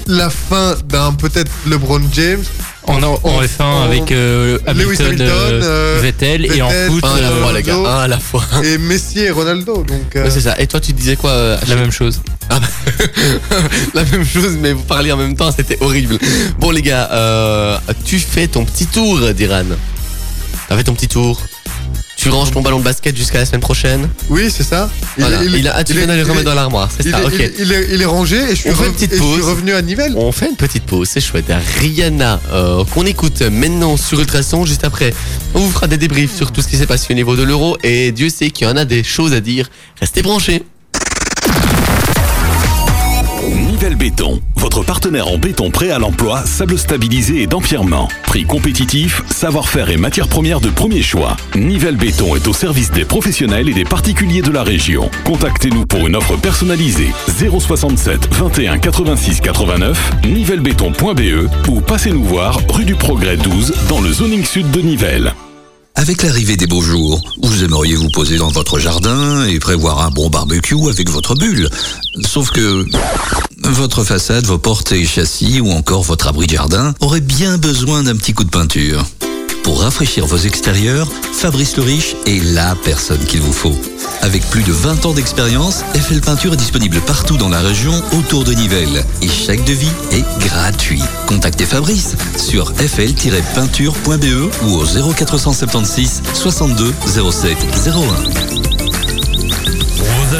la fin d'un peut-être LeBron James.
En, en,
en-
F1
en-
avec euh,
Lewis
Hamilton,
Hamilton,
euh,
euh,
Vettel, et en foot,
Un à la fois, les gars, un à la fois. *laughs*
Et Messi et Ronaldo. Donc, euh,
Ouais, c'est ça. Et toi, tu disais quoi euh,
la même chose. *laughs*
La même chose, mais vous parliez en même temps, c'était horrible. Bon, les gars, euh, tu fais ton petit tour, Diran. T'as fait ton petit tour. Tu ranges ton ballon de basket jusqu'à la semaine prochaine.
oui, c'est ça. Il-
voilà.
il-
Il, a, ah, tu viens
il
remettre dans l'armoire, c'est
Il,
ça,
est,
ok.
il- il est, il est rangé et je suis, et je
pause.
revenu à Nivelles.
On fait une petite pause, c'est chouette. Rihanna, euh, qu'on écoute maintenant sur Ultrason, juste après. On vous fera des débriefs sur tout ce qui s'est passé au niveau de l'euro et Dieu sait qu'il y en a des choses à dire. Restez branchés.
Béton, votre partenaire en béton prêt à l'emploi, sable stabilisé et d'empierrement. Prix compétitif, savoir-faire et matières premières de premier choix. Nivelle Béton est au service des professionnels et des particuliers de la région. Contactez-nous pour une offre personnalisée 067 21 86 89 nivellebéton.be ou passez-nous voir rue du Progrès 12 dans le zoning sud de Nivelles.
Avec l'arrivée des beaux jours, vous aimeriez vous poser dans votre jardin et prévoir un bon barbecue avec votre bulle. Sauf que votre façade, vos portes et châssis ou encore votre abri de jardin auraient bien besoin d'un petit coup de peinture. Pour rafraîchir vos extérieurs, Fabrice le Riche est la personne qu'il vous faut. Avec plus de 20 ans d'expérience, FL Peinture est disponible partout dans la région autour de Nivelles. Et chaque devis est gratuit. Contactez Fabrice sur fl-peinture.be ou au 0476 62 07 01.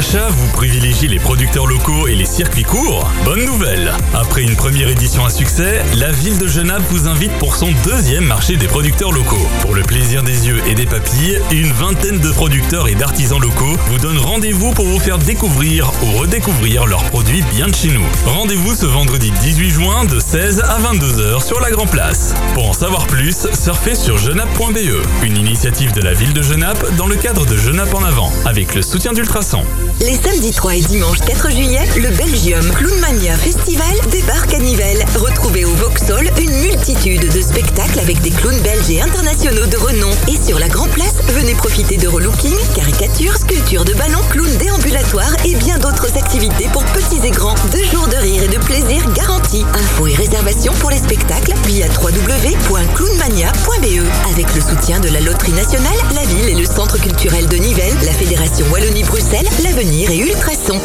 Vous privilégiez les producteurs locaux et les circuits courts Bonne nouvelle Après une première édition à succès, la ville de Genappe vous invite pour son deuxième marché des producteurs locaux. Pour le plaisir des yeux et des papilles, une vingtaine de producteurs et d'artisans locaux vous donnent rendez-vous pour vous faire découvrir ou redécouvrir leurs produits bien de chez nous. Rendez-vous ce vendredi 18 juin de 16 à 22h sur la Grand Place. Pour en savoir plus, surfez sur genappe.be, une initiative de la ville de Genappe dans le cadre de Genappe en avant, avec le soutien d'Ultrason.
Les samedis 3 et dimanche 4 juillet, le Belgium Clownmania Festival débarque à Nivelles. Retrouvez au Vauxhall une multitude de spectacles avec des clowns belges et internationaux de renom. Et sur la Grand Place, venez profiter de relooking, caricatures, sculptures de ballons, clowns déambulatoires et bien d'autres activités pour petits et grands. Deux jours de rire et de plaisir garantis. Infos et réservations pour les spectacles via www.clownmania.be. Avec le soutien de la Loterie Nationale, la ville et le Centre culturel de Nivelles, la Fédération Wallonie-Bruxelles, l'Avenir et Ultrason.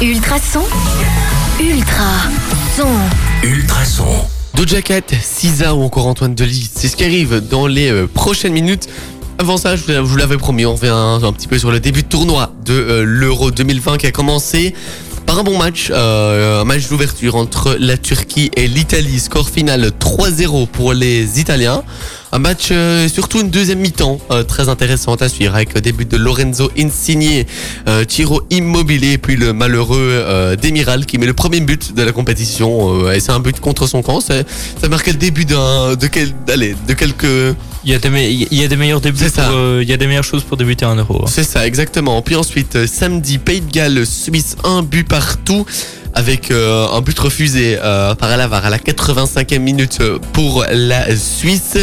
Ultrason. Ultra. Son.
Ultrason.
Doja Cat, Cisa ou encore Antoine Delis, c'est ce qui arrive dans les euh, prochaines minutes. Avant ça, je vous, je vous l'avais promis, on revient un, un petit peu sur le début de tournoi de euh, l'Euro 2020 qui a commencé par un bon match, euh, un match d'ouverture entre la Turquie et l'Italie. Score final 3-0 pour les Italiens. Un match, euh, surtout une deuxième mi-temps, euh, très intéressante à suivre avec le début de Lorenzo Insigne, euh, tiro immobilier, puis le malheureux euh, Demiral qui met le premier but de la compétition. et c'est un but contre son camp. Ça marque le début d'un, de, quel, allez, de quelques
Il y a des, me- il y a des meilleurs débuts, pour, euh, il y a des meilleures choses pour débuter un euro. hein.
C'est ça, exactement. Puis ensuite, euh, samedi, Pays de Galles subissent un but partout avec euh, un but refusé euh, par Alavar à la 85e minute pour la Suisse.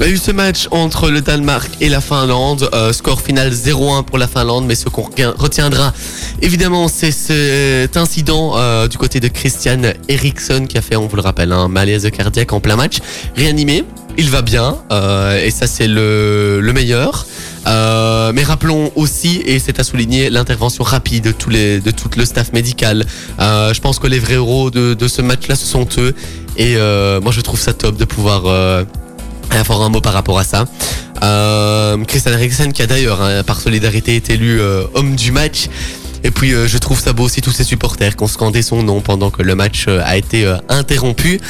Il y a eu ce match entre le Danemark et la Finlande. Euh, score final 0-1 pour la Finlande, mais ce qu'on retiendra, évidemment, c'est cet incident euh, du côté de Christian Eriksson qui a fait, on vous le rappelle, un malaise cardiaque en plein match. Réanimé, il va bien, euh, et ça c'est le, le meilleur. Euh, mais rappelons aussi, et c'est à souligner, l'intervention rapide de, tous les, de tout le staff médical. Euh, je pense que les vrais héros de, ce match-là, ce sont eux. Et moi, je trouve ça top de pouvoir avoir un mot par rapport à ça. Christian Eriksen, qui a d'ailleurs, hein, par solidarité, été élu homme du match. Et puis, je trouve ça beau aussi tous ces supporters qui ont scandé son nom pendant que le match a été interrompu.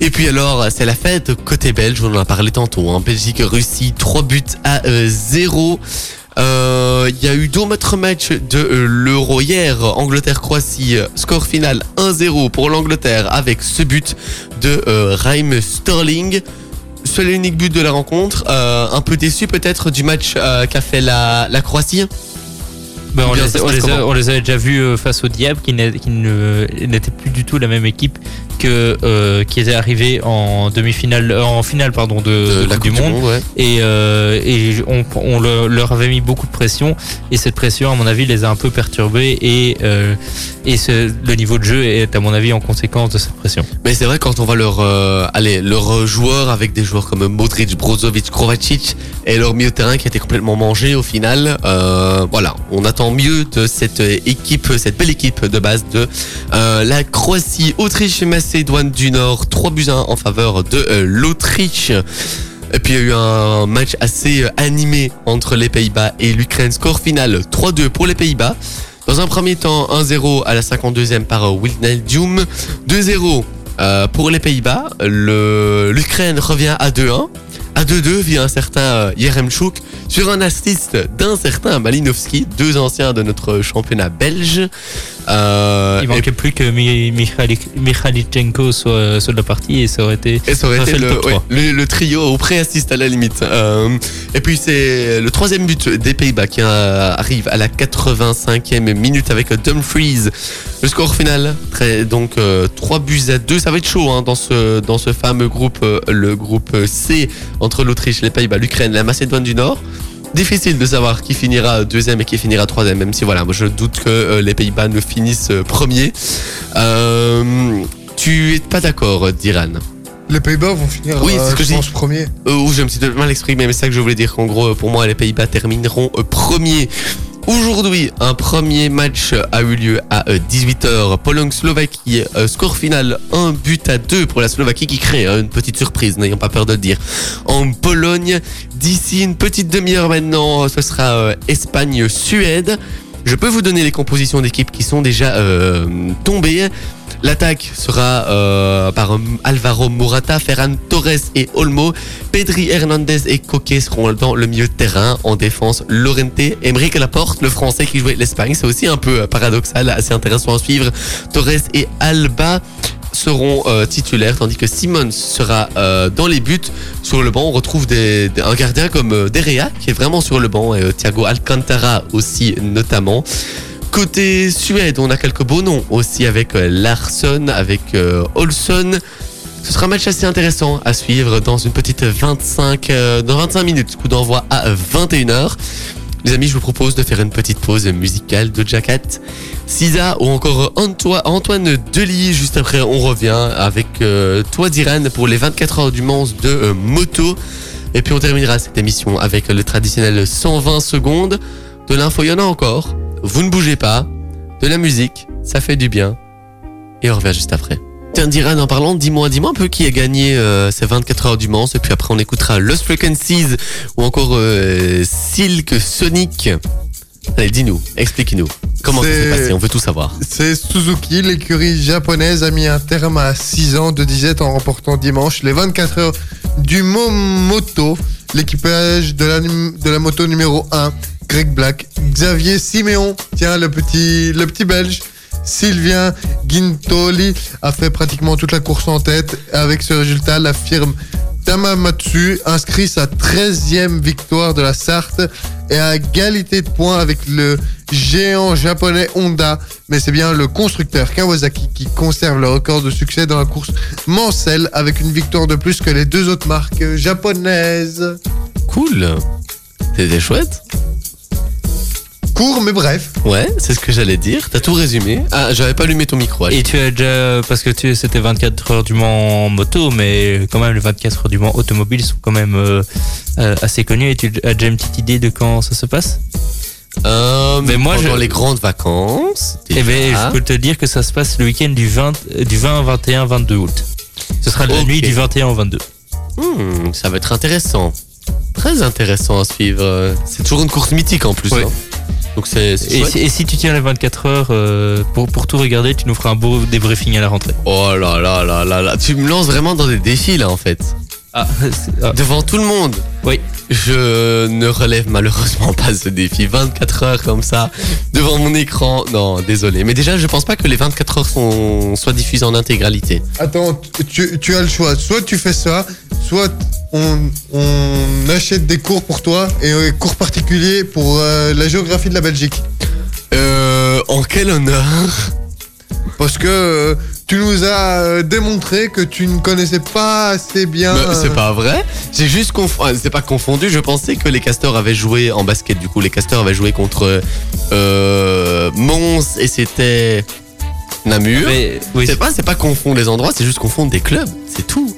Et puis alors, c'est la fête côté belge, on en a parlé tantôt. Hein. Belgique-Russie, 3 buts à 0. Euh, Il y a eu d'autres matchs de euh, l'Euro hier, Angleterre-Croatie, euh, score final 1-0 pour l'Angleterre avec ce but de euh, Raheem Sterling. Seul et unique but de la rencontre. Euh, un peu déçu peut-être du match euh, qu'a fait la, la Croatie.
Ben, on, les, on
passe
les a-
comment
on les avait déjà vus euh, face au Diable qui n'était plus du tout la même équipe que euh, qui était arrivée en demi-finale euh, en finale pardon de,
la
Coupe du Monde.
Ouais.
et, euh, et on, on le- leur avait mis beaucoup de pression. Et cette pression à mon avis les a un peu perturbés. Et et ce- le niveau de jeu est à mon avis en conséquence de cette pression.
Mais c'est vrai quand on voit leur euh, leurs joueurs avec des joueurs comme Modric, Brozovic, Kovacic et leur milieu de terrain qui a été complètement mangé au final. euh, voilà, on attend mieux de cette euh, équipe, cette belle équipe de base de euh, la Croatie, Autriche et Macédoine du Nord. 3 buts à 1 en faveur de euh, l'Autriche. Et puis il y a eu un match assez euh, animé entre les Pays-Bas et l'Ukraine. Score final 3-2 pour les Pays-Bas. Dans un premier temps, 1-0 à la 52e par euh, Wijnaldum. 2-0 euh, pour les Pays-Bas. L'Ukraine revient à 2-1. À 2-2 via un certain euh, Yeremchuk sur un assist d'un certain Malinovski, deux anciens de notre championnat belge. Euh,
Il
et-
manquait plus que Mikhailichenko soit, de la partie et ça aurait été
Et ça aurait
Ça
été
fait le
le,
top
ouais,
trois.
le, le trio au pré-assist à la limite. Euh, et puis c'est le troisième but des Pays-Bas qui arrive à la 85e minute avec Dumfries. Le score final, très, donc 3 buts à 2. Ça va être chaud hein, dans, ce, dans ce fameux groupe, le groupe C entre l'Autriche, les Pays-Bas, l'Ukraine, la Macédoine du Nord. Difficile de savoir qui finira deuxième et qui finira troisième, même si voilà, moi je doute que euh, les Pays-Bas ne finissent euh, premier. Euh, tu es pas d'accord, Diran?
Les Pays-Bas vont finir,
Oui, c'est ce que
je pense, premier.
euh, ou je me suis mal exprimé, mais c'est ça que je voulais dire qu'en gros, pour moi, les Pays-Bas termineront premiers. Aujourd'hui, un premier match a eu lieu à 18h. Pologne-Slovaquie, euh, score final 1 but à 2 pour la Slovaquie qui crée hein, une petite surprise, n'ayons pas peur de le dire. En Pologne, d'ici une petite demi-heure maintenant, ce sera euh, Espagne-Suède. Je peux vous donner les compositions d'équipes qui sont déjà euh, tombées. L'attaque sera euh, par Alvaro Morata, Ferran Torres et Olmo. Pedri, Hernandez et Coque seront dans le milieu de terrain. En défense, Lorente, Emeric Laporte, le français qui jouait l'Espagne. C'est aussi un peu euh, paradoxal, assez intéressant à suivre. Torres et Alba seront euh, titulaires, tandis que Simon sera dans les buts. Sur le banc, on retrouve des, un gardien comme euh, Derea, qui est vraiment sur le banc, et Thiago Alcantara aussi notamment. Côté Suède, on a quelques beaux noms aussi avec euh, Larsson, avec euh, Olson. Ce sera un match assez intéressant à suivre dans une petite 25, euh, dans 25 minutes. Coup d'envoi à 21h. Les amis, je vous propose de faire une petite pause musicale de Jacket, Sisa ou encore Antoine, Delis. Juste après, on revient avec toi, Diran, pour les 24 heures du Mans de moto. Et puis on terminera cette émission avec le traditionnel 120 secondes. De l'info, il y en a encore. Vous ne bougez pas. De la musique, ça fait du bien. Et on revient juste après. Tiens, Diran, en parlant, dis-moi, dis-moi un peu qui a gagné euh, ces 24 heures du Mans. Et puis après, on écoutera Lost Frequencies ou encore euh, Silk Sonic. Allez, dis-nous, explique-nous. Comment ça s'est passé? On veut tout savoir.
C'est Suzuki, l'écurie japonaise, a mis un terme à 6 ans de disette en remportant dimanche les 24 heures du Momoto, l'équipage de la, moto numéro 1, Greg Black, Xavier Siméon, tiens le petit, le petit belge, Sylvain Gintoli a fait pratiquement toute la course en tête. Avec ce résultat, la firme Tamamatsu inscrit sa 13e victoire de la Sarthe et à égalité de points avec le géant japonais Honda. Mais c'est bien le constructeur Kawasaki qui conserve le record de succès dans la course Mancel avec une victoire de plus que les deux autres marques japonaises.
Cool. C'était chouette.
Court mais bref.
Ouais, c'est ce que j'allais dire. T'as tout résumé. Ah, j'avais pas allumé ton micro.
Et tu as déjà, parce que tu c'était 24 heures du Mans moto, mais quand même les 24 heures du Mans automobile sont quand même euh, euh, assez connus. Et tu as déjà une petite idée de quand ça se passe?
Euh,
Mais moi,
pendant
je-
les grandes vacances.
Eh ben, je peux te dire que ça se passe le week-end du 20, euh, du 20, 21, 22 août. Ce sera la nuit du 21 au 22.
Hmm, ça va être intéressant. Très intéressant à suivre. C'est toujours une course mythique en plus.
Ouais.
hein. Donc c'est c'est
Et si, et si tu tiens les 24 heures euh, pour, pour tout regarder, tu nous feras un beau débriefing à la rentrée.
Oh là là là là là. Tu me lances vraiment dans des défis là en fait.
Ah, *laughs* ah,
Devant tout le monde.
Oui.
Je ne relève malheureusement pas ce défi. 24 heures comme ça, devant mon écran. Non, désolé. Mais déjà, je pense pas que les 24 heures sont, soient diffusées en intégralité.
Attends, tu, tu as le choix. Soit tu fais ça, soit on, on achète des cours pour toi et euh, cours particuliers pour euh, la géographie de la Belgique.
Euh, en quel honneur?
Parce que tu nous as euh, démontré que tu ne connaissais pas assez bien.
Bah, C'est
euh,
pas vrai. J'ai juste confondu. C'est pas confondu. Je pensais que les castors avaient joué en basket. Du coup, les castors avaient joué contre euh, Mons et c'était Namur.
Mais, oui,
C'est pas, c'est pas confondre les endroits, c'est juste confondre des clubs. C'est tout.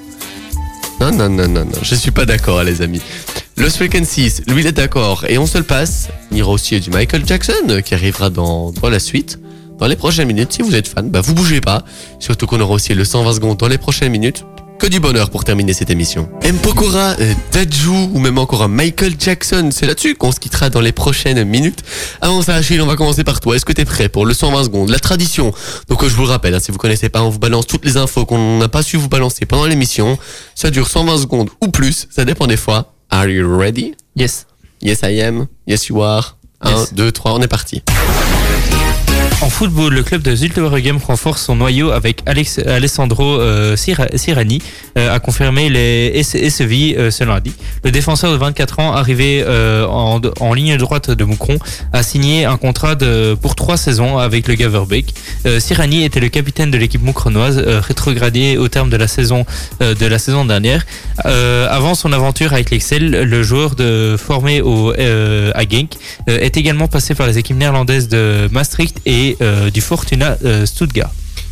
Non, non, non, non, non. Je suis pas d'accord, les amis. Lost Frequencies, lui, il est d'accord. Et on se le passe. Il y aura aussi du Michael Jackson euh, qui arrivera dans, dans la suite. Dans les prochaines minutes, si vous êtes fan, bah vous bougez pas. Surtout qu'on aura aussi le 120 secondes dans les prochaines minutes. Que du bonheur pour terminer cette émission. M. Pokora, euh, ou même encore un Michael Jackson, c'est là-dessus qu'on se quittera dans les prochaines minutes. Avant ça, Achille, on va commencer par toi. Est-ce que t'es prêt pour le 120 secondes La tradition? Donc euh, je vous le rappelle, hein, si vous connaissez pas, on vous balance toutes les infos qu'on n'a pas su vous balancer pendant l'émission. Ça dure 120 secondes ou plus, ça dépend des fois. Are you ready?
Yes.
Yes I am. Yes you are. 1,
Yes.
2, 3, on est parti.
En football, le club de Zultewaregem renforce son noyau avec Alex, Alessandro euh, Sira- Sirani, euh, a confirmé les SEV euh, ce lundi. Le défenseur de 24 ans, arrivé euh, en, ligne droite de Moucron, a signé un contrat pour trois saisons avec le Gaverbeek. Sirani était le capitaine de l'équipe moucronoise, rétrogradé au terme de la saison, de la saison dernière. Avant son aventure avec l'Excel, le joueur de, formé au, à Genk est également passé par les équipes néerlandaises de Maastricht et euh, du Fortuna euh, Stuttgart.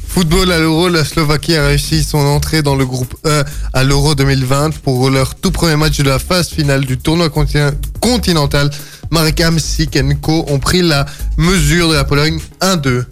Football à l'Euro, la Slovaquie a réussi son entrée dans le groupe E à l'Euro 2020 pour leur tout premier match de la phase finale du tournoi conti- continental. Marek Hamsik et ont pris la mesure de la Pologne 1-2.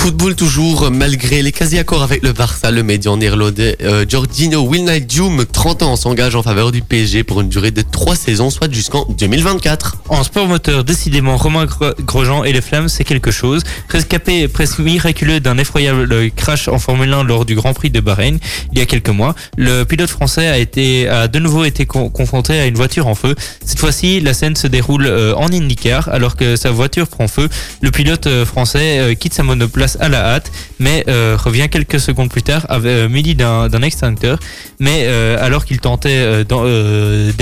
Football toujours, malgré les quasi-accords avec le Barça, le médian néerlandais euh, Giorgino Wijnaldum, 30 ans, s'engage en faveur du PSG pour une durée de 3 saisons, soit jusqu'en 2024.
En sport moteur, décidément, Romain Gro- Grosjean et les Flammes, c'est quelque chose. Rescapé presque miraculeux d'un effroyable crash en Formule 1 lors du Grand Prix de Bahreïn il y a quelques mois, le pilote français a, été, de nouveau été con- confronté à une voiture en feu. Cette fois-ci, la scène se déroule euh, en IndyCar alors que sa voiture prend feu. Le pilote euh, français euh, quitte sa monoplace à la hâte, mais euh, revient quelques secondes plus tard avec, euh, d'un extincteur. Mais euh, alors qu'il tentait euh,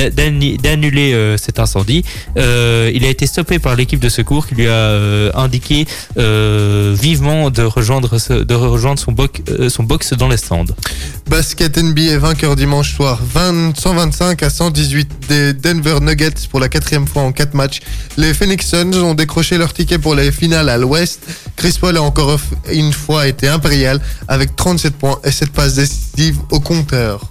d'annuler cet incendie, il a été stoppé par l'équipe de secours qui lui a indiqué vivement de rejoindre, son, euh, son box dans les stands.
Basket NBA vainqueur dimanche soir 20 125 à 118 des Denver Nuggets pour la quatrième fois en quatre matchs. Les Phoenix Suns ont décroché leur ticket pour les finales à l'ouest. Chris Paul a encore une fois été impérial avec 37 points et 7 passes décisives au compteur.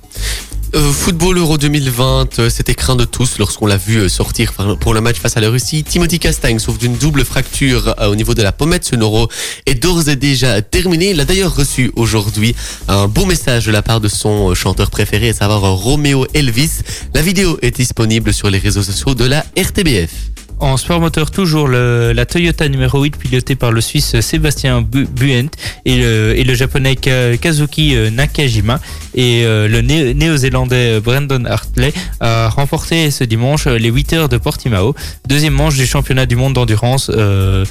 Euh, football Euro 2020, euh, c'était craint de tous lorsqu'on l'a vu euh, sortir pour le match face à la Russie. Timothy Castagne souffre d'une double fracture au niveau de la pommette. Ce euro est d'ores et déjà terminé. Il a d'ailleurs reçu aujourd'hui un beau message de la part de son chanteur préféré, à savoir Romeo Elvis. La vidéo est disponible sur les réseaux sociaux de la RTBF.
En sport moteur, toujours la Toyota numéro 8 pilotée par le Suisse Sébastien Bu- Buent et le, Japonais Ka- Kazuki euh, Nakajima et euh, le Né- Néo-Zélandais Brandon Hartley a remporté ce dimanche euh, les 8 heures de Portimao, deuxième manche du championnat du monde d'endurance, euh,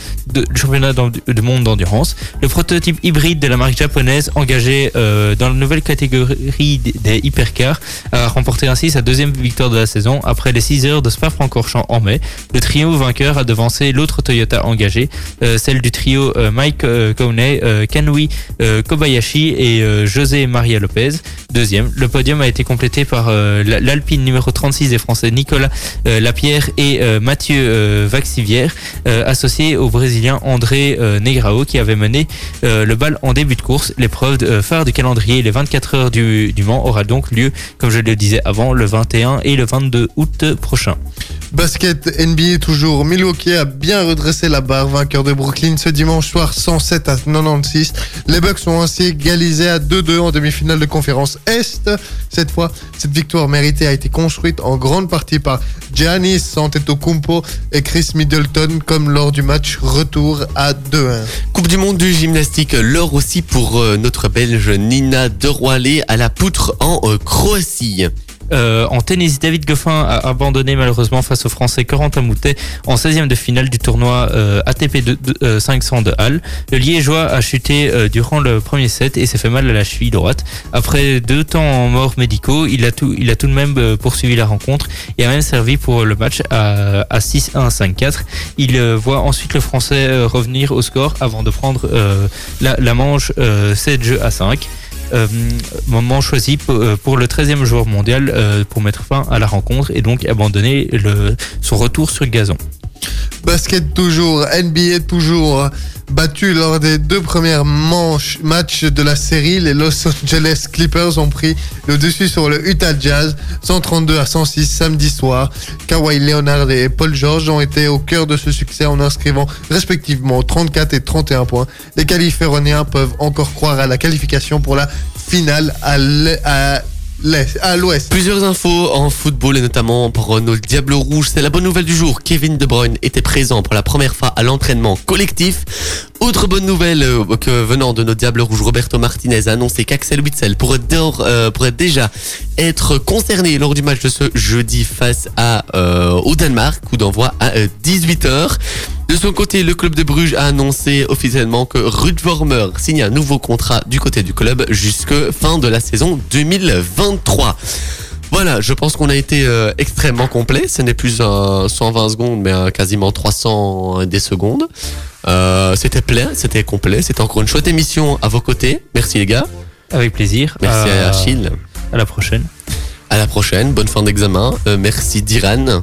championnat du monde d'endurance. Le prototype hybride de la marque japonaise engagé euh, dans la nouvelle catégorie des hypercars a remporté ainsi sa deuxième victoire de la saison après les 6 heures de Spa-Francorchamps en mai. Le trio vainqueur a devancé l'autre Toyota engagé, euh, celle du trio euh, Mike euh, Kanui Kobayashi et José Maria Lopez. Deuxième, le podium a été complété par euh, la- l'Alpine numéro 36 des Français Nicolas euh, Lapierre et euh, Mathieu Vaxivière, euh, associé au Brésilien André Negrao qui avait mené le bal en début de course. L'épreuve phare du calendrier, les 24 heures du, du Mans, aura donc lieu, comme je le disais avant, le 21 et le 22 août prochain.
Basket NBA toujours. Milwaukee a bien redressé la barre, vainqueur de Brooklyn ce dimanche soir 107 à 96. Les Bucks ont ainsi égalisé à 2-2 en demi-finale de conférence Est. Cette fois, cette victoire méritée a été construite en grande partie par Giannis Antetokounmpo et Chris Middleton comme lors du match retour à 2-1.
Coupe du monde du gymnastique, l'or aussi pour euh, notre Belge Nina Deroillet à la poutre en euh, Croatie.
Euh, en tennis, David Goffin a abandonné malheureusement face au Français Corentin Moutet en 16e de finale du tournoi euh, ATP de, de- euh, 500 de Halle. Le Liégeois a chuté euh, durant le premier set et s'est fait mal à la cheville droite. Après deux temps en morts médicaux, il a tout, il a tout de même euh, poursuivi la rencontre et a même servi pour le match à, à 6-1, 5-4. Il euh, voit ensuite le Français euh, revenir au score avant de prendre euh, la, la manche euh, 7 jeux à 5. Euh, moment choisi pour, euh, pour le 13e joueur mondial euh, pour mettre fin à la rencontre et donc abandonner le, son retour sur gazon.
Basket toujours, NBA toujours. Battu lors des deux premières manches matchs de la série, les Los Angeles Clippers ont pris le dessus sur le Utah Jazz 132 à 106 samedi soir. Kawhi Leonard et Paul George ont été au cœur de ce succès en inscrivant respectivement 34 et 31 points. Les Californiens peuvent encore croire à la qualification pour la finale à
Plusieurs infos en football et notamment pour nos Diables Rouges. C'est la bonne nouvelle du jour. Kevin De Bruyne était présent pour la première fois à l'entraînement collectif. Autre bonne nouvelle euh, venant de nos Diables Rouges, Roberto Martinez a annoncé qu'Axel Witzel euh, pourrait déjà être concerné lors du match de ce jeudi face euh, au Danemark. Coup d'envoi à 18h. De son côté, le club de Bruges a annoncé officiellement que Ruud Vormer signe un nouveau contrat du côté du club jusque fin de la saison 2023. Voilà, je pense qu'on a été euh, extrêmement complet. Ce n'est plus un 120 secondes, mais un quasiment 300 des secondes. Euh, c'était plein, c'était complet. C'était encore une chouette émission à vos côtés. Merci les gars.
Avec plaisir.
Merci
Euh,
à Achille.
À la prochaine.
À la prochaine. Bonne fin d'examen. Euh, merci Diran.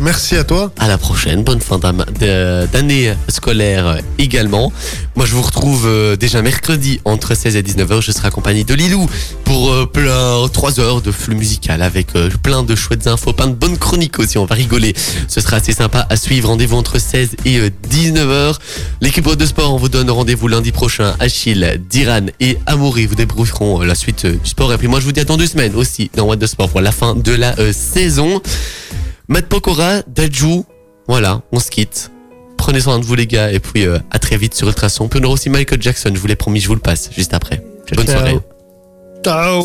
Merci à toi.
À la prochaine, bonne fin d'année scolaire également. Moi je vous retrouve euh, déjà mercredi entre 16 et 19h. Je serai accompagné de Lilou pour euh, plein 3 heures de flux musical avec euh, plein de chouettes infos, plein de bonnes chroniques aussi. On va rigoler. Ce sera assez sympa à suivre. Rendez-vous entre 16 et euh, 19h. L'équipe de sport, vous donne rendez-vous lundi prochain. Achille, Diran et Amaury vous débrouilleront la suite du sport. Et puis moi je vous dis à dans deux semaines aussi dans What the Sport pour la fin de la saison. Matt Pokora, Dajou, voilà, on se quitte. Prenez soin de vous les gars et puis euh, à très vite sur Ultrason. Puis on aura aussi Michael Jackson, je vous l'ai promis, je vous le passe juste après. Bonne
Ciao.
soirée.
Ciao.